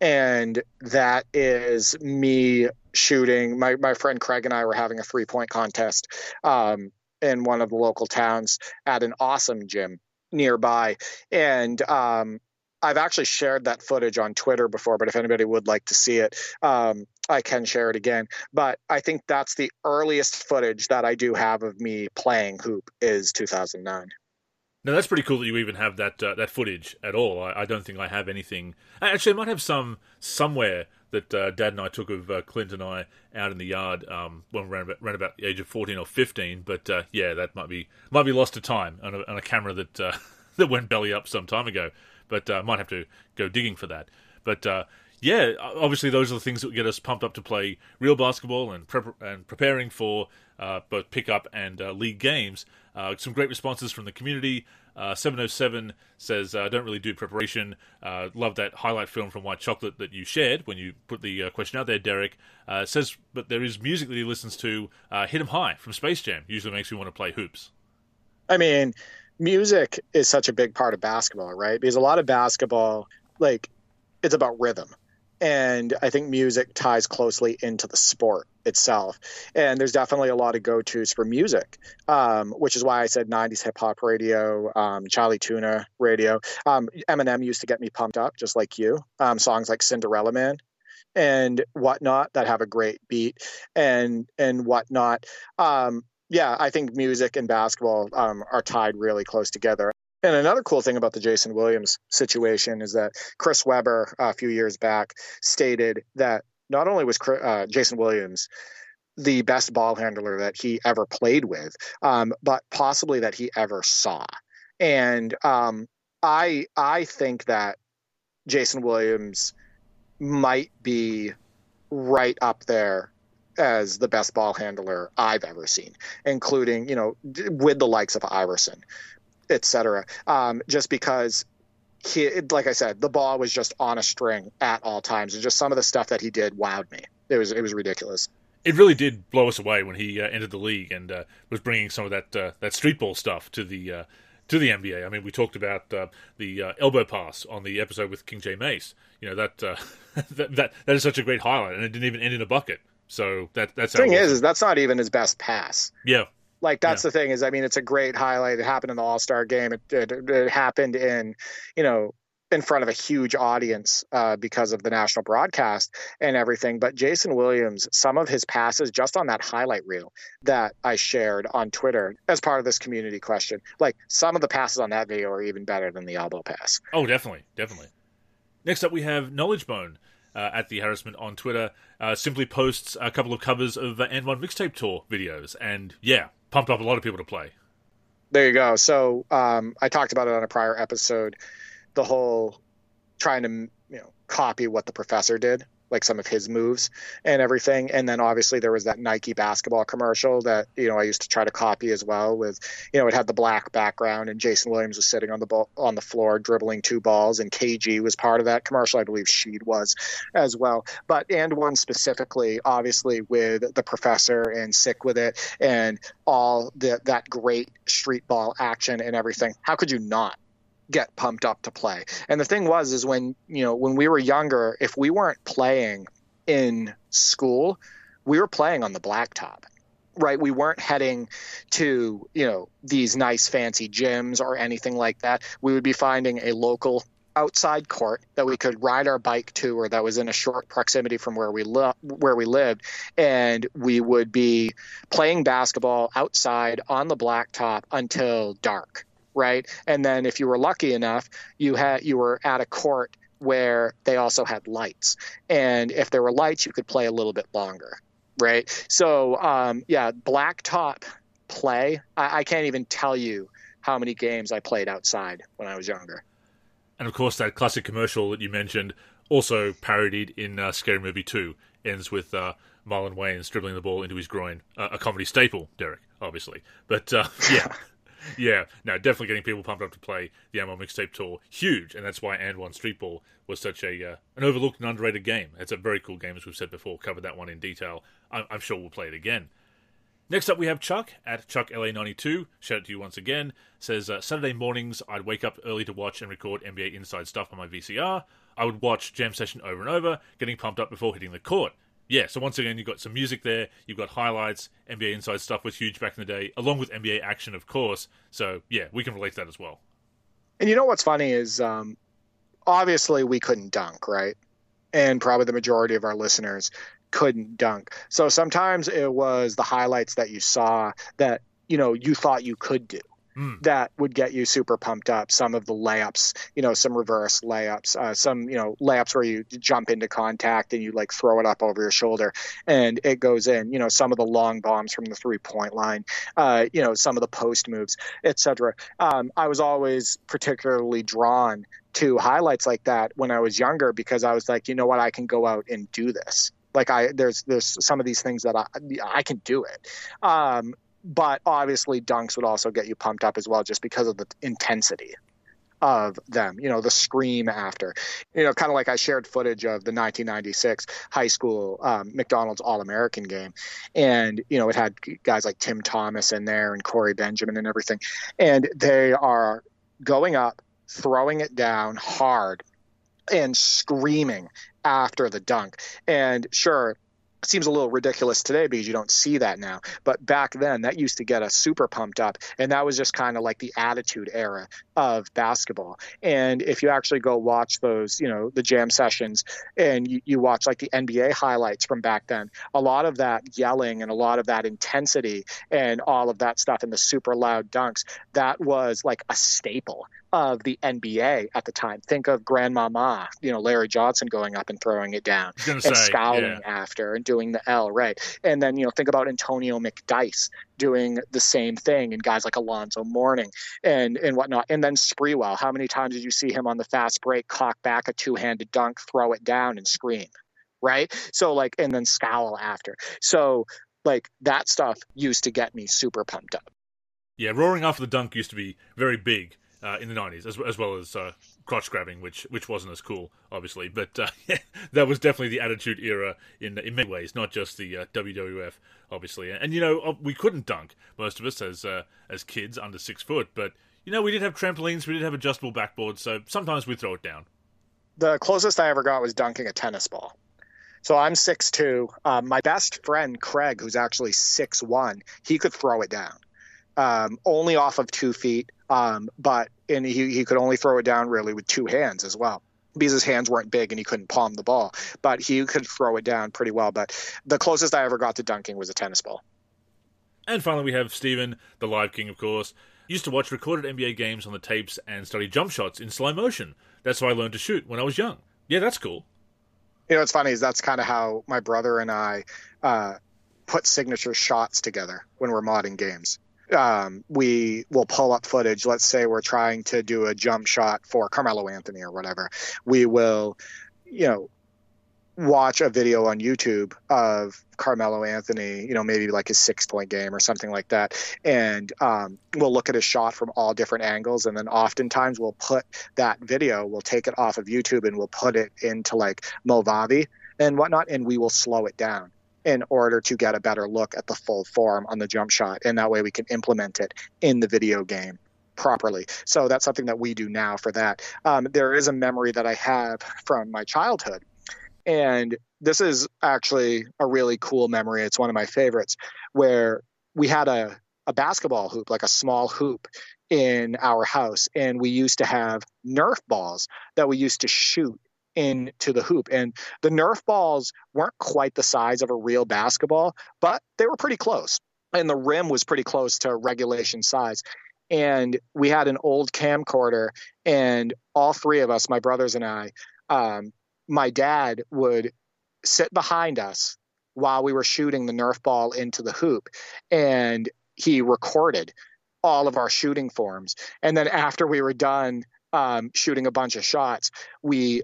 And that is me shooting. My, my friend Craig and I were having a three point contest um, in one of the local towns at an awesome gym nearby. And um, I've actually shared that footage on Twitter before, but if anybody would like to see it, um, I can share it again. But I think that's the earliest footage that I do have of me playing hoop is 2009. No, that's pretty cool that you even have that uh, that footage at all. I, I, don't think I have anything. Actually, I might have some somewhere that uh, Dad and I took of uh, Clint and I out in the yard um, when we ran about, ran about the age of fourteen or fifteen. But uh, yeah, that might be might be lost to time on a, on a camera that uh, that went belly up some time ago. But uh, might have to go digging for that. But yeah, obviously those are the things that get us pumped up to play real basketball and and preparing for uh, both pickup and uh, league games. Uh, some great responses from the community. Uh, 707 says, uh, "Don't really do preparation. Uh, love that highlight film from White Chocolate that you shared when you put the question out there, Derek." says, "But there is music that he listens to. Hit 'em high from Space Jam usually makes me want to play hoops." I mean, music is such a big part of basketball, right? Because a lot of basketball, like, it's about rhythm and I think music ties closely into the sport itself. And there's definitely a lot of go tos for music, um, which is why I said 90s hip hop radio, um, Chali 2na radio. Um, Eminem used to get me pumped up, just like you. Um, songs like Cinderella Man and whatnot that have a great beat and and whatnot. Um, yeah, I think music and basketball um, are tied really close together. And another cool thing about the Jason Williams situation is that Chris Webber, uh, a few years back, stated that not only was uh, Jason Williams the best ball handler that he ever played with, um, but possibly that he ever saw. And um, I I think that Jason Williams might be right up there as the best ball handler I've ever seen, including you know with the likes of Iverson etc. Um, just because he, like I said, the ball was just on a string at all times, and just some of the stuff that he did wowed me. It was it was ridiculous. It really did blow us away when he uh, entered the league and uh, was bringing some of that uh, that street ball stuff to the uh, to the NBA. I mean, we talked about uh, the uh, elbow pass on the episode with King J Mace. You know that, that that that is such a great highlight, and it didn't even end in a bucket. So that that's the thing is, is that's not even his best pass. Yeah, like that's yeah. the thing is, I mean, it's a great highlight. It happened in the All Star game. It, it, it, happened in, you know, in front of a huge audience uh, because of the national broadcast and everything. But Jason Williams, some of his passes just on that highlight reel that I shared on Twitter as part of this community question, like some of the passes on that video are even better than the elbow pass. Oh, definitely, definitely. Next up, we have Knowledge Bone. Uh, at the Harassment on Twitter, uh, simply posts a couple of covers of uh, AND1 mixtape tour videos, and yeah, pumped up a lot of people to play. There you go. So um, I talked about it on a prior episode. The whole trying to you know copy what the professor did like some of his moves and everything. And then obviously there was that Nike basketball commercial that you know I used to try to copy as well. With you know it had the black background and Jason Williams was sitting on the ball on the floor dribbling two balls, and KG was part of that commercial. I believe Sheed was as well. But AND1 specifically, obviously with the professor and sick with it and all the, that great street ball action and everything. How could you not? Get pumped up to play. And the thing was is when, you know, when we were younger, if we weren't playing in school, we were playing on the blacktop. Right, we weren't heading to you know these nice fancy gyms or anything like that. We would be finding a local outside court that we could ride our bike to or that was in a short proximity from where we li- where we lived and we would be playing basketball outside on the blacktop until dark right? And then if you were lucky enough, you had you were at a court where they also had lights, and if there were lights, you could play a little bit longer, right? So um, yeah, blacktop play. I, I can't even tell you how many games I played outside when I was younger. And of course, that classic commercial that you mentioned, also parodied in uh, Scary Movie 2, ends with uh, Marlon Wayans dribbling the ball into his groin. Uh, a comedy staple, Derek, obviously. But uh, yeah, yeah, no, definitely getting people pumped up to play the AND1 Mixtape Tour. Huge, and that's why AND1 Street Ball was such a uh, an overlooked and underrated game. It's a very cool game, as we've said before. Covered that one in detail. I'm, I'm sure we'll play it again. Next up, we have Chuck at ChuckLA92. Shout out to you once again. Says uh, Saturday mornings, I'd wake up early to watch and record NBA Inside stuff on my VCR. I would watch Jam Session over and over, getting pumped up before hitting the court yeah, so once again, you've got some music there, you've got highlights, NBA Inside stuff was huge back in the day, along with NBA action, of course. So, yeah, we can relate to that as well. And you know what's funny is um, obviously we couldn't dunk, right? And probably the majority of our listeners couldn't dunk. So sometimes it was the highlights that you saw that, you know, you thought you could do. Mm. that would get you super pumped up. Some of the layups, you know, some reverse layups, uh, some, you know, layups where you jump into contact and you like throw it up over your shoulder and it goes in, you know, some of the long bombs from the three point line, uh, you know, some of the post moves, etc. Um, I was always particularly drawn to highlights like that when I was younger because I was like, you know what, I can go out and do this. Like I, there's there's some of these things that I I can do it. Um, but obviously dunks would also get you pumped up as well just because of the intensity of them you know the scream after. You know kind of like i shared footage of the 1996 high school um, mcdonald's all-american game. And you know it had guys like tim thomas in there and corey benjamin and everything. And they are going up throwing it down hard and screaming after the dunk. And sure seems a little ridiculous today because you don't see that now. But back then, that used to get us super pumped up. And that was just kind of like the attitude era of basketball. And if you actually go watch those, you know, the jam sessions and you, you watch like the NBA highlights from back then, a lot of that yelling and a lot of that intensity and all of that stuff and the super loud dunks, that was like a staple of the NBA at the time. Think of Grandmama, you know, Larry Johnson going up and throwing it down and say, scowling yeah. after and doing the L, right? And then, you know, think about Antonio McDyess doing the same thing and guys like Alonzo Mourning and, and whatnot. And then Sprewell, how many times did you see him on the fast break cock back a two handed dunk, throw it down and scream? Right. So, like, and then scowl after. So, like, that stuff used to get me super pumped up. Yeah, roaring after the dunk used to be very big uh, in the nineties, as, as well as uh, crotch grabbing, which which wasn't as cool, obviously. But uh, that was definitely the Attitude Era in in many ways, not just the uh, WWF, obviously. And, and, you know, we couldn't dunk most of us as uh, as kids under six foot, but you know, we did have trampolines, we did have adjustable backboards, so sometimes we throw it down. The closest I ever got was dunking a tennis ball. So I'm six two. Um, my best friend Craig, who's actually six one, he could throw it down, um, only off of two feet um, but and he, he could only throw it down really with two hands as well because his hands weren't big and he couldn't palm the ball. But he could throw it down pretty well. But the closest I ever got to dunking was a tennis ball. And finally, we have Steven, the Live King, of course. Used to watch recorded NBA games on the tapes and study jump shots in slow motion. That's how I learned to shoot when I was young. Yeah, that's cool. You know, what's funny is that's kind of how my brother and I uh, put signature shots together when we're modding games um, we will pull up footage. Let's say we're trying to do a jump shot for Carmelo Anthony or whatever. We will, you know, watch a video on YouTube of Carmelo Anthony, you know, maybe like his six point game or something like that. And um, we'll look at his shot from all different angles. And then oftentimes we'll put that video, we'll take it off of YouTube and we'll put it into like Movavi and whatnot, and we will slow it down in order to get a better look at the full form on the jump shot. And that way we can implement it in the video game properly. So that's something that we do now for that. Um, there is a memory that I have from my childhood. And this is actually a really cool memory. It's one of my favorites where we had a, a basketball hoop, like a small hoop in our house. And we used to have Nerf balls that we used to shoot into the hoop. And the Nerf balls weren't quite the size of a real basketball, but they were pretty close. And the rim was pretty close to regulation size. And we had an old camcorder, and all three of us, my brothers and I, um, my dad would sit behind us while we were shooting the Nerf ball into the hoop. And he recorded all of our shooting forms. And then after we were done um, shooting a bunch of shots, we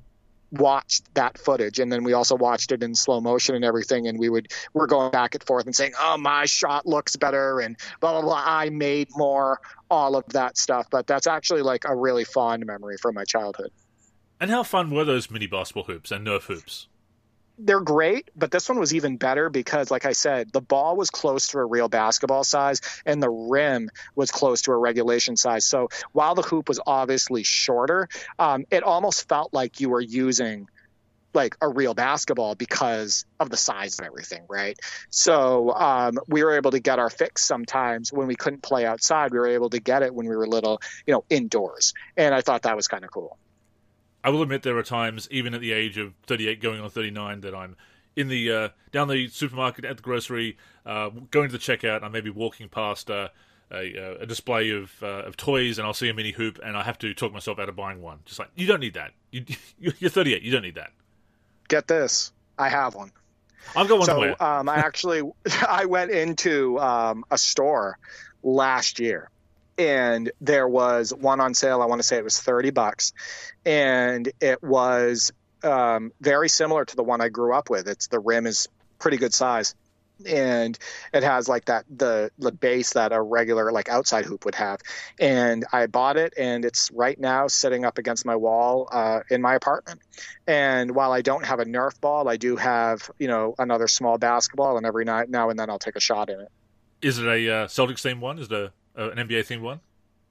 watched that footage and then we also watched it in slow motion and everything and we would we're going back and forth and saying oh my shot looks better and blah blah blah. I made more all of that stuff but that's actually like a really fond memory from my childhood. And how fun were those mini basketball hoops and nerf hoops they're great, but this one was even better because, like I said, the ball was close to a real basketball size and the rim was close to a regulation size. So while the hoop was obviously shorter, um, it almost felt like you were using like a real basketball because of the size of everything, right? So um, we were able to get our fix sometimes when we couldn't play outside. We were able to get it when we were little, you know, indoors, and I thought that was kind of cool. I will admit there are times, even at the age of 38, going on 39, that I'm in the uh, down the supermarket at the grocery, uh, going to the checkout. I may be walking past uh, a, a display of uh, of toys and I'll see a mini hoop and I have to talk myself out of buying one. Just like you don't need that. You, you're 38. You don't need that. Get this. I have one. I've got one. So um, I actually I went into um, a store last year and there was one on sale. I want to say it was 30 bucks and it was um, very similar to the one I grew up with. It's the rim is pretty good size and it has like that the the base that a regular like outside hoop would have and i bought it and it's right now sitting up against my wall uh, in my apartment and while i don't have a nerf ball i do have you know another small basketball and every night now and then i'll take a shot in it is it a uh, celtics themed one is it a, uh, an nba themed one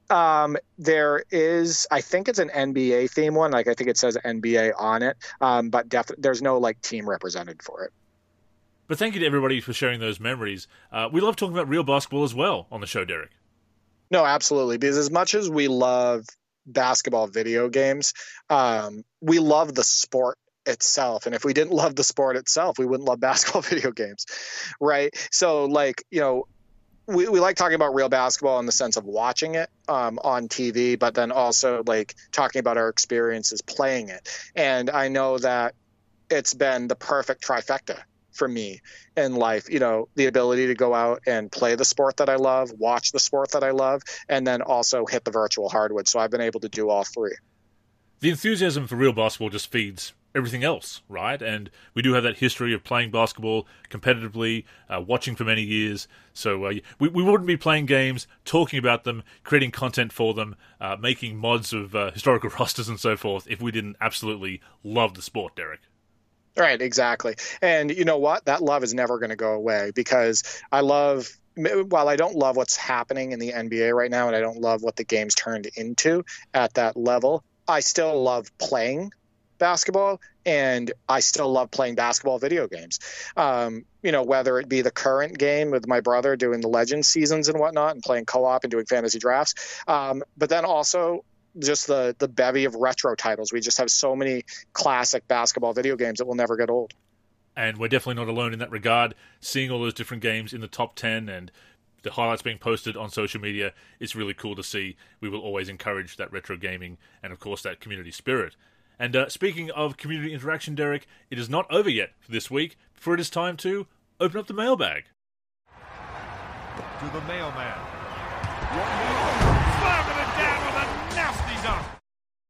um, there is, I think it's an NBA theme one. Like I think it says NBA on it, um, but def- there's no like team represented for it. But thank you to everybody for sharing those memories. Uh, we love talking about real basketball as well on the show, Derek. No, absolutely. Because as much as we love basketball video games, um, we love the sport itself. And if we didn't love the sport itself, we wouldn't love basketball video games, right? So, like, you know, we, we like talking about real basketball in the sense of watching it um, on TV, but then also like talking about our experiences playing it. And I know that it's been the perfect trifecta for me in life. You know, the ability to go out and play the sport that I love, watch the sport that I love, and then also hit the virtual hardwood. So I've been able to do all three. The enthusiasm for real basketball just feeds everything else, right? And we do have that history of playing basketball competitively, uh, watching for many years. So uh, we, we wouldn't be playing games, talking about them, creating content for them, uh, making mods of uh, historical rosters and so forth if we didn't absolutely love the sport, Derek. Right, exactly. And you know what? That love is never going to go away because I love while I don't love what's happening in the NBA right now and I don't love what the game's turned into at that level, I still love playing basketball and I still love playing basketball video games. Um, you know, whether it be the current game with my brother doing the legend seasons and whatnot and playing co op and doing fantasy drafts. Um, but then also just the the bevy of retro titles. We just have so many classic basketball video games that will never get old. And we're definitely not alone in that regard. Seeing all those different games in the top ten and the highlights being posted on social media, it's really cool to see. We will always encourage that retro gaming and, of course, that community spirit. And uh, speaking of community interaction, Derek, it is not over yet for this week, for it is time to open up the mailbag. To the mailman. Slamming it down with a nasty dunk.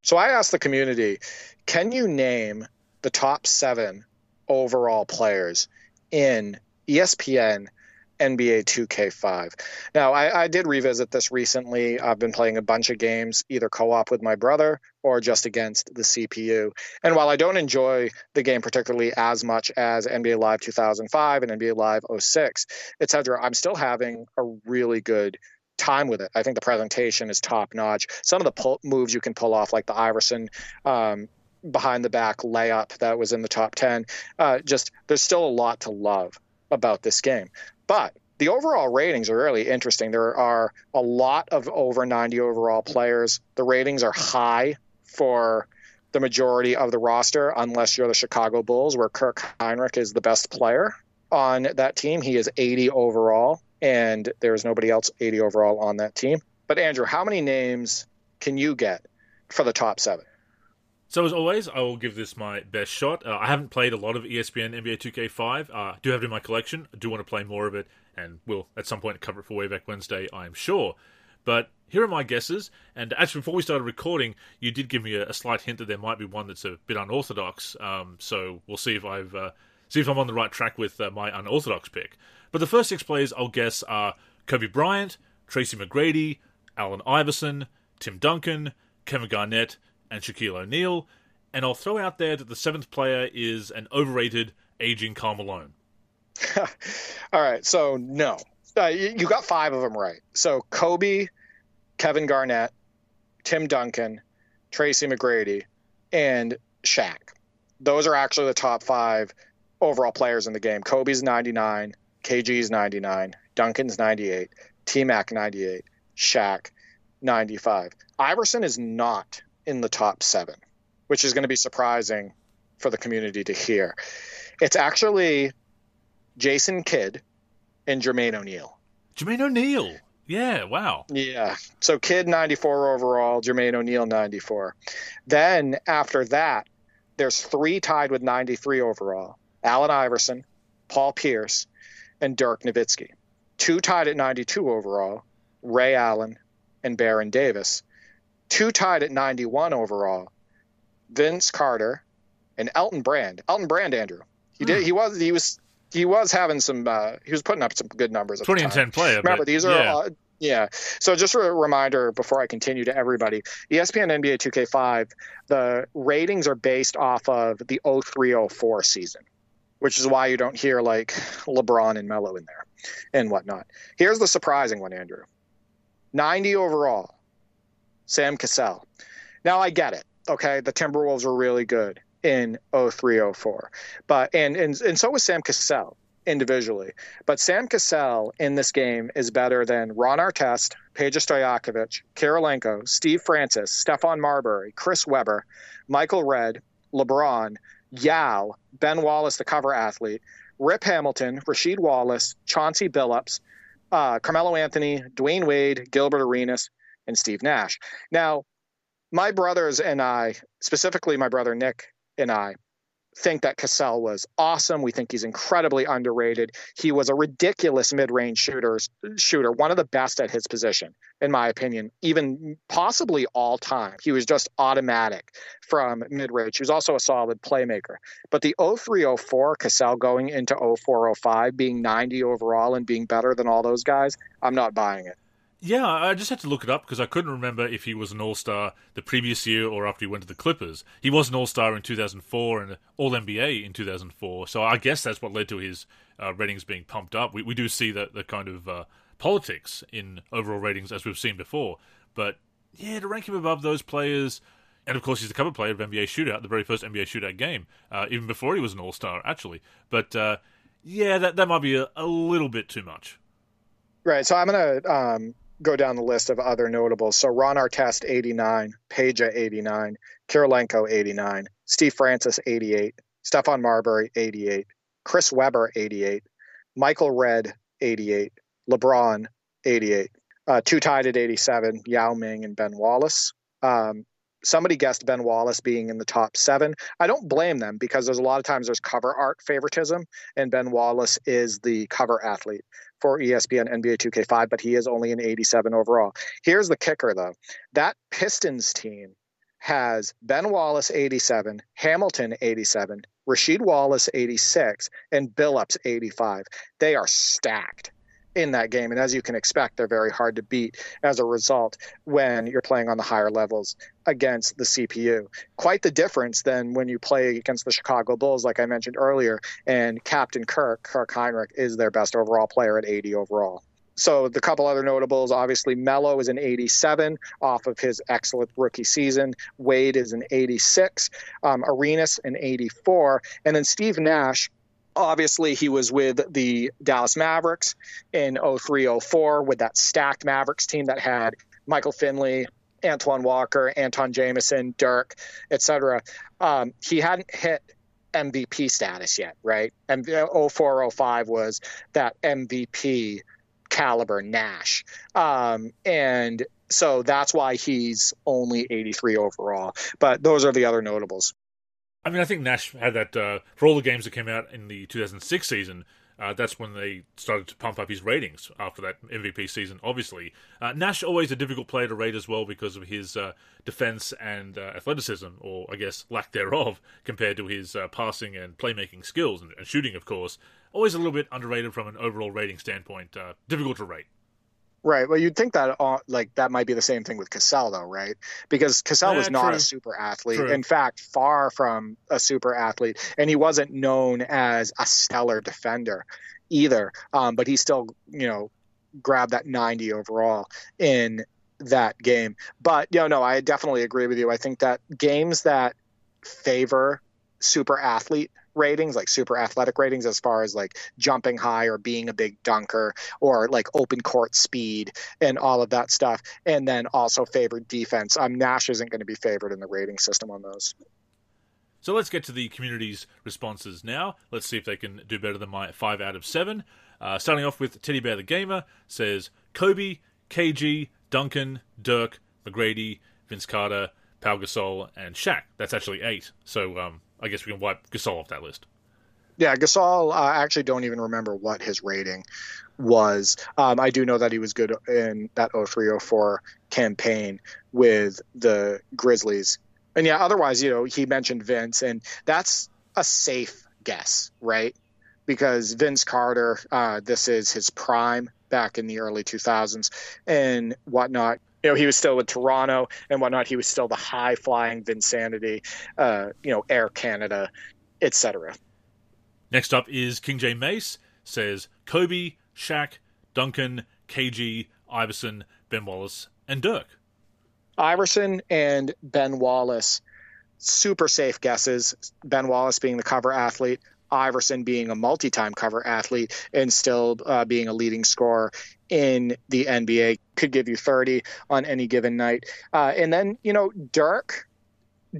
So I asked the community, can you name the top seven overall players in ESPN NBA 2K5. Now, I, I, did revisit this recently. I've been playing a bunch of games, either co op with my brother or just against the CPU. And while I don't enjoy the game particularly as much as NBA Live 2005 and NBA Live 06, etc., I'm still having a really good time with it. I think the presentation is top notch. Some of the pull- moves you can pull off, like the Iverson um, behind the back layup that was in the top 10, uh, just there's still a lot to love about this game. But the overall ratings are really interesting. There are a lot of over 90 overall players. The ratings are high for the majority of the roster, unless you're the Chicago Bulls, where Kirk Hinrich is the best player on that team. He is 80 overall, and there's nobody else 80 overall on that team. But, Andrew, how many names can you get for the top seven? So as always, I will give this my best shot. Uh, I haven't played a lot of ESPN NBA 2K5. Uh, do have it in my collection. I do want to play more of it, and will at some point cover it for Wayback Wednesday, I am sure. But here are my guesses. And actually, before we started recording, you did give me a, a slight hint that there might be one that's a bit unorthodox. Um, so we'll see if I've uh, see if I'm on the right track with uh, my unorthodox pick. But the first six players I'll guess are Kobe Bryant, Tracy McGrady, Allen Iverson, Tim Duncan, Kevin Garnett, and Shaquille O'Neal. And I'll throw out there that the seventh player is an overrated aging Karl Malone. All right, so no, uh, you got five of them right. So Kobe, Kevin Garnett, Tim Duncan, Tracy McGrady, and Shaq. Those are actually the top five overall players in the game. Kobe's 99, KG's 99, Duncan's 98, T Mac 98, Shaq 95. Iverson is not in the top seven, which is going to be surprising for the community to hear. It's actually Jason Kidd and Jermaine O'Neal. Jermaine O'Neal. Yeah, wow. Yeah. So Kidd 94 overall, Jermaine O'Neal 94. Then after that, there's three tied with 93 overall Allen Iverson, Paul Pierce, and Dirk Nowitzki. Two tied at 92 overall Ray Allen and Baron Davis. Two tied at 91 overall Vince Carter and Elton Brand. Elton Brand, Andrew. He did. He was. He was. He was having some. Uh, he was putting up some good numbers. Twenty the and ten player. Remember, but, these are yeah. uh, yeah. So just a reminder before I continue to everybody, ESPN NBA 2K5, the ratings are based off of the 0304 season, which is why you don't hear like LeBron and Melo in there and whatnot. Here's the surprising one, Andrew. 90 overall, Sam Cassell. Now I get it. Okay, the Timberwolves were really good in 0304, but and and and so was Sam Cassell individually. But Sam Cassell in this game is better than Ron Artest, Peja Stojakovic, Kirilenko, Steve Francis, Stephon Marbury, Chris Webber, Michael Redd, LeBron, Yao, Ben Wallace, the cover athlete, Rip Hamilton, Rasheed Wallace, Chauncey Billups, uh, Carmelo Anthony, Dwyane Wade, Gilbert Arenas, and Steve Nash. Now, my brothers and I, specifically my brother Nick and I, think that Cassell was awesome. We think he's incredibly underrated. He was a ridiculous mid-range shooter, shooter, one of the best at his position, in my opinion, even possibly all time. He was just automatic from mid-range. He was also a solid playmaker. But the 0304 Cassell going into 0405 being 90 overall and being better than all those guys, I'm not buying it. Yeah, I just had to look it up because I couldn't remember if he was an All Star the previous year or after he went to the Clippers. He was an All Star in 2004 and All NBA in 2004, so I guess that's what led to his uh, ratings being pumped up. We, we do see the, the kind of uh, politics in overall ratings as we've seen before, but yeah, to rank him above those players, and of course he's the cover player of NBA Shootout, the very first NBA Shootout game, uh, even before he was an All Star, actually. But uh, yeah, that that might be a, a little bit too much. Right. So I'm to um, go down the list of other notables. So Ron Artest, 89, Peja, 89, Kirilenko, 89, Steve Francis, 88, Stephon Marbury, 88, Chris Webber, 88, Michael Redd, 88, LeBron, 88, uh, two tied at 87, Yao Ming and Ben Wallace. Um, somebody guessed Ben Wallace being in the top seven. I don't blame them because there's a lot of times there's cover art favoritism, and Ben Wallace is the cover athlete for ESPN NBA 2K5, but he is only an 87 overall. Here's the kicker, though that Pistons team has Ben Wallace 87, Hamilton 87, Rasheed Wallace 86, and Billups 85. They are stacked in that game. And as you can expect, they're very hard to beat as a result when you're playing on the higher levels against the CPU. Quite the difference than when you play against the Chicago Bulls, like I mentioned earlier, and Captain Kirk, Kirk Hinrich, is their best overall player at 80 overall. So the couple other notables, obviously, Melo is an 87 off of his excellent rookie season. Wade is an 86. Um, Arenas an 84, and then Steve Nash obviously he was with the Dallas Mavericks in 0304 with that stacked Mavericks team that had Michael Finley, Antoine Walker, Antawn Jamison, Dirk, etc. Um, he hadn't hit MVP status yet, right? And 0405 was that MVP caliber Nash. Um, and so that's why he's only 83 overall. But those are the other notables. I mean, I think Nash had that uh, for all the games that came out in the 2006 season. Uh, that's when they started to pump up his ratings after that MVP season. Obviously, uh, Nash always a difficult player to rate as well because of his uh, defense and uh, athleticism, or I guess lack thereof, compared to his uh, passing and playmaking skills and, and, shooting. Of course, always a little bit underrated from an overall rating standpoint. Difficult to rate. Right. Well, you'd think that uh, like that might be the same thing with Cassell, though, right? Because Cassell Yeah, was not true. a super athlete. True. In fact, far from a super athlete, and he wasn't known as a stellar defender either. Um, but he still, you know, grabbed that 90 overall in that game. But you know, no, I definitely agree with you. I think that games that favor super athlete ratings like super athletic ratings as far as like jumping high or being a big dunker or like open court speed and all of that stuff and then also favored defense um nash isn't going to be favored in the rating system on those So let's get to the community's responses now. Let's see if they can do better than my five out of seven. Uh, starting off with Teddy Bear the Gamer says Kobe, KG, Duncan, Dirk, McGrady, Vince Carter, Pau Gasol, and Shaq. That's actually eight. So um, I guess we can wipe Gasol off that list. Yeah, Gasol. Uh, I actually don't even remember what his rating was. Um, I do know that he was good in that 0304 campaign with the Grizzlies. And yeah, otherwise, you know, he mentioned Vince, and that's a safe guess, right? Because Vince Carter, uh, this is his prime back in the early 2000s and whatnot. You know, he was still with Toronto and whatnot. He was still the high flying Vinsanity, uh, you know, Air Canada, etc. Next up is King J Mace says Kobe, Shaq, Duncan, KG, Iverson, Ben Wallace, and Dirk. Iverson and Ben Wallace, super safe guesses. Ben Wallace being the cover athlete, Iverson being a multi time cover athlete, and still uh, being a leading scorer in the NBA. Could give you 30 on any given night. Uh, and then, you know, Dirk.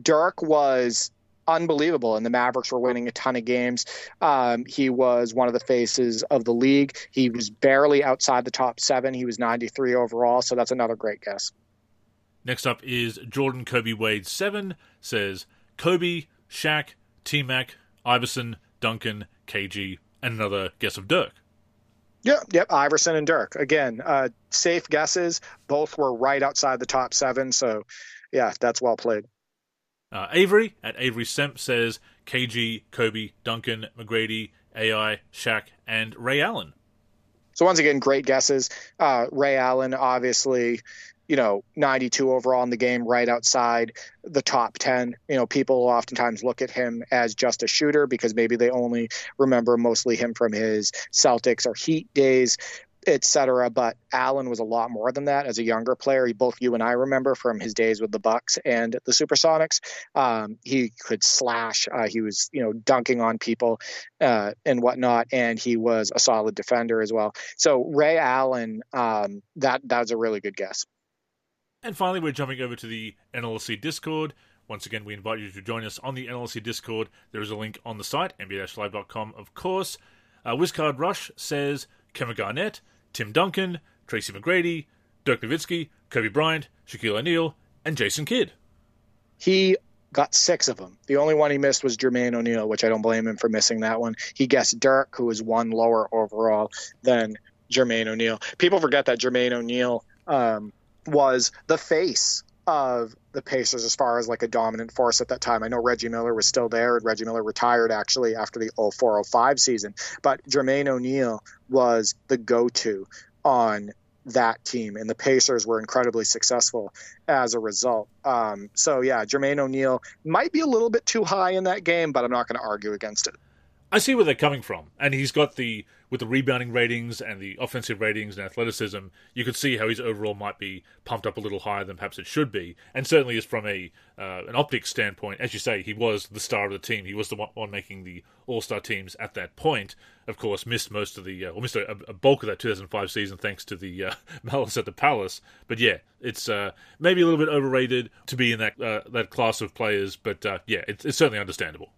Dirk was unbelievable. And the Mavericks were winning a ton of games. Um, he was one of the faces of the league. He was barely outside the top seven. He was 93 overall. So that's another great guess. Next up is Jordan Kobe Wade 7 says Kobe, Shaq, T Mac, Iverson, Duncan, KG, and another guess of Dirk. Yep, yep, Iverson and Dirk. Again, uh, safe guesses. Both were right outside the top seven. So, yeah, that's well played. Uh, Avery at Avery Semp says KG, Kobe, Duncan, McGrady, AI, Shaq, and Ray Allen. So once again, great guesses. Uh, Ray Allen, obviously, you know, 92 overall in the game, right outside the top 10. You know, people oftentimes look at him as just a shooter because maybe they only remember mostly him from his Celtics or Heat days etc. But Allen was a lot more than that as a younger player. He, both you and I remember from his days with the Bucks and the Supersonics. Um, he could slash. Uh, he was you know dunking on people uh, and whatnot, and he was a solid defender as well. So Ray Allen, um, that that was a really good guess. And finally, we're jumping over to the NLSC Discord. Once again, we invite you to join us on the NLSC Discord. There is a link on the site, nba-live.com, of course. Uh, Wizcard Rush says Kevin Garnett, Tim Duncan, Tracy McGrady, Dirk Nowitzki, Kobe Bryant, Shaquille O'Neal, and Jason Kidd. He got six of them. The only one he missed was Jermaine O'Neal, which I don't blame him for missing that one. He guessed Dirk, who was one lower overall than Jermaine O'Neal. People forget that Jermaine O'Neal um, was the face of the Pacers as far as like a dominant force at that time. I know Reggie Miller was still there, and Reggie Miller retired actually after the 0405 season, but Jermaine O'Neal was the go to on that team, and the Pacers were incredibly successful as a result. Um, so, yeah, Jermaine O'Neal might be a little bit too high in that game, but I'm not going to argue against it. I see where they're coming from, and he's got the with the rebounding ratings and the offensive ratings and athleticism. You could see how his overall might be pumped up a little higher than perhaps it should be, and certainly is from a uh, an optics standpoint. As you say, he was the star of the team. He was the one making the All Star teams at that point. Of course, missed most of the uh, or missed a, a, bulk of that 2005 season thanks to the uh, malice at the Palace. But yeah, it's uh, maybe a little bit overrated to be in that uh, that class of players. But uh, yeah, it's, it's certainly understandable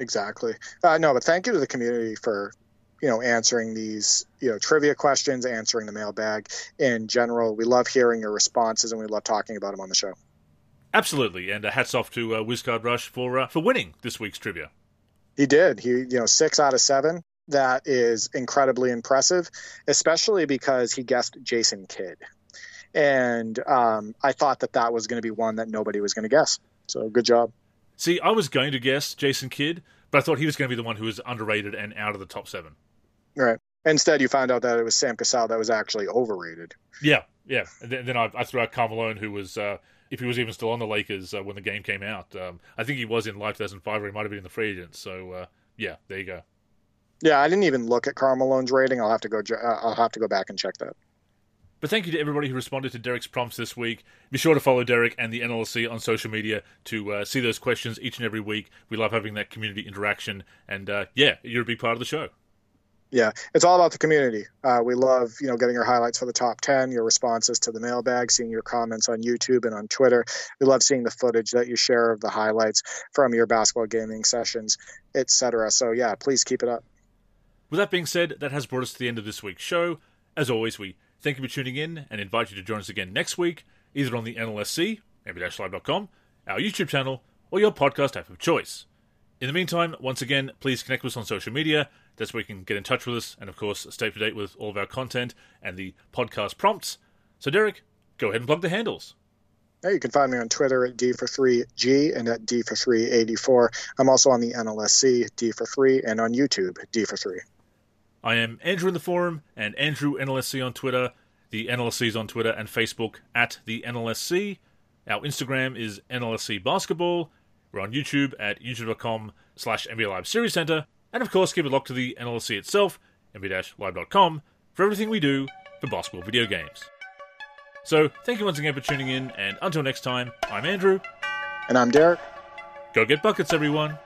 exactly. Uh, no, but thank you to the community for you know answering these you know trivia questions, answering the mailbag in general. We love hearing your responses, and we love talking about them on the show. Absolutely, and uh, hats off to uh, Wizcard Rush for uh, for winning this week's trivia. He did. He you know six out of seven. That is incredibly impressive, especially because he guessed Jason Kidd, and um, I thought that that was going to be one that nobody was going to guess. So good job. See, I was going to guess Jason Kidd, but I thought he was going to be the one who was underrated and out of the top seven. Right. Instead, you found out that it was Sam Cassell that was actually overrated. Yeah, yeah. And then, then I, I, threw out Karl Malone, who was, uh, if he was even still on the Lakers uh, when the game came out. Um, I think he was in Live 2005, or he might have been in the free agents. So, uh, yeah, there you go. Yeah, I didn't even look at Karl Malone's rating. I'll have to go. Uh, I'll have to go back and check that. But thank you to everybody who responded to Derek's prompts this week. Be sure to follow Derek and the NLSC on social media to uh, see those questions each and every week. We love having that community interaction, and uh, yeah, you're a big part of the show. Yeah, it's all about the community. Uh, we love, you know, getting your highlights for the top ten, your responses to the mailbag, seeing your comments on YouTube and on Twitter. We love seeing the footage that you share of the highlights from your basketball gaming sessions, etc. So yeah, please keep it up. With that being said, that has brought us to the end of this week's show. As always, we thank you for tuning in and invite you to join us again next week, either on the NLSC, nba-live.com, our YouTube channel, or your podcast app of choice. In the meantime, once again, please connect with us on social media. That's where you can get in touch with us and, of course, stay up to date with all of our content and the podcast prompts. So, Derek, go ahead and plug the handles. Yeah, you can find me on Twitter at D for 3G and at D for 384. I'm also on the NLSC, D for 3, and on YouTube, D for 3. I am Andrew in the forum and Andrew NLSC on Twitter. The NLSC is on Twitter and Facebook at the NLSC. Our Instagram is NLSC Basketball. We're on YouTube at youtube.com slash NBA Live Series Center. And of course, keep it locked to the NLSC itself, nba-live.com, for everything we do for basketball video games. So, thank you once again for tuning in, and until next time, I'm Andrew. And I'm Derek. Go get buckets, everyone.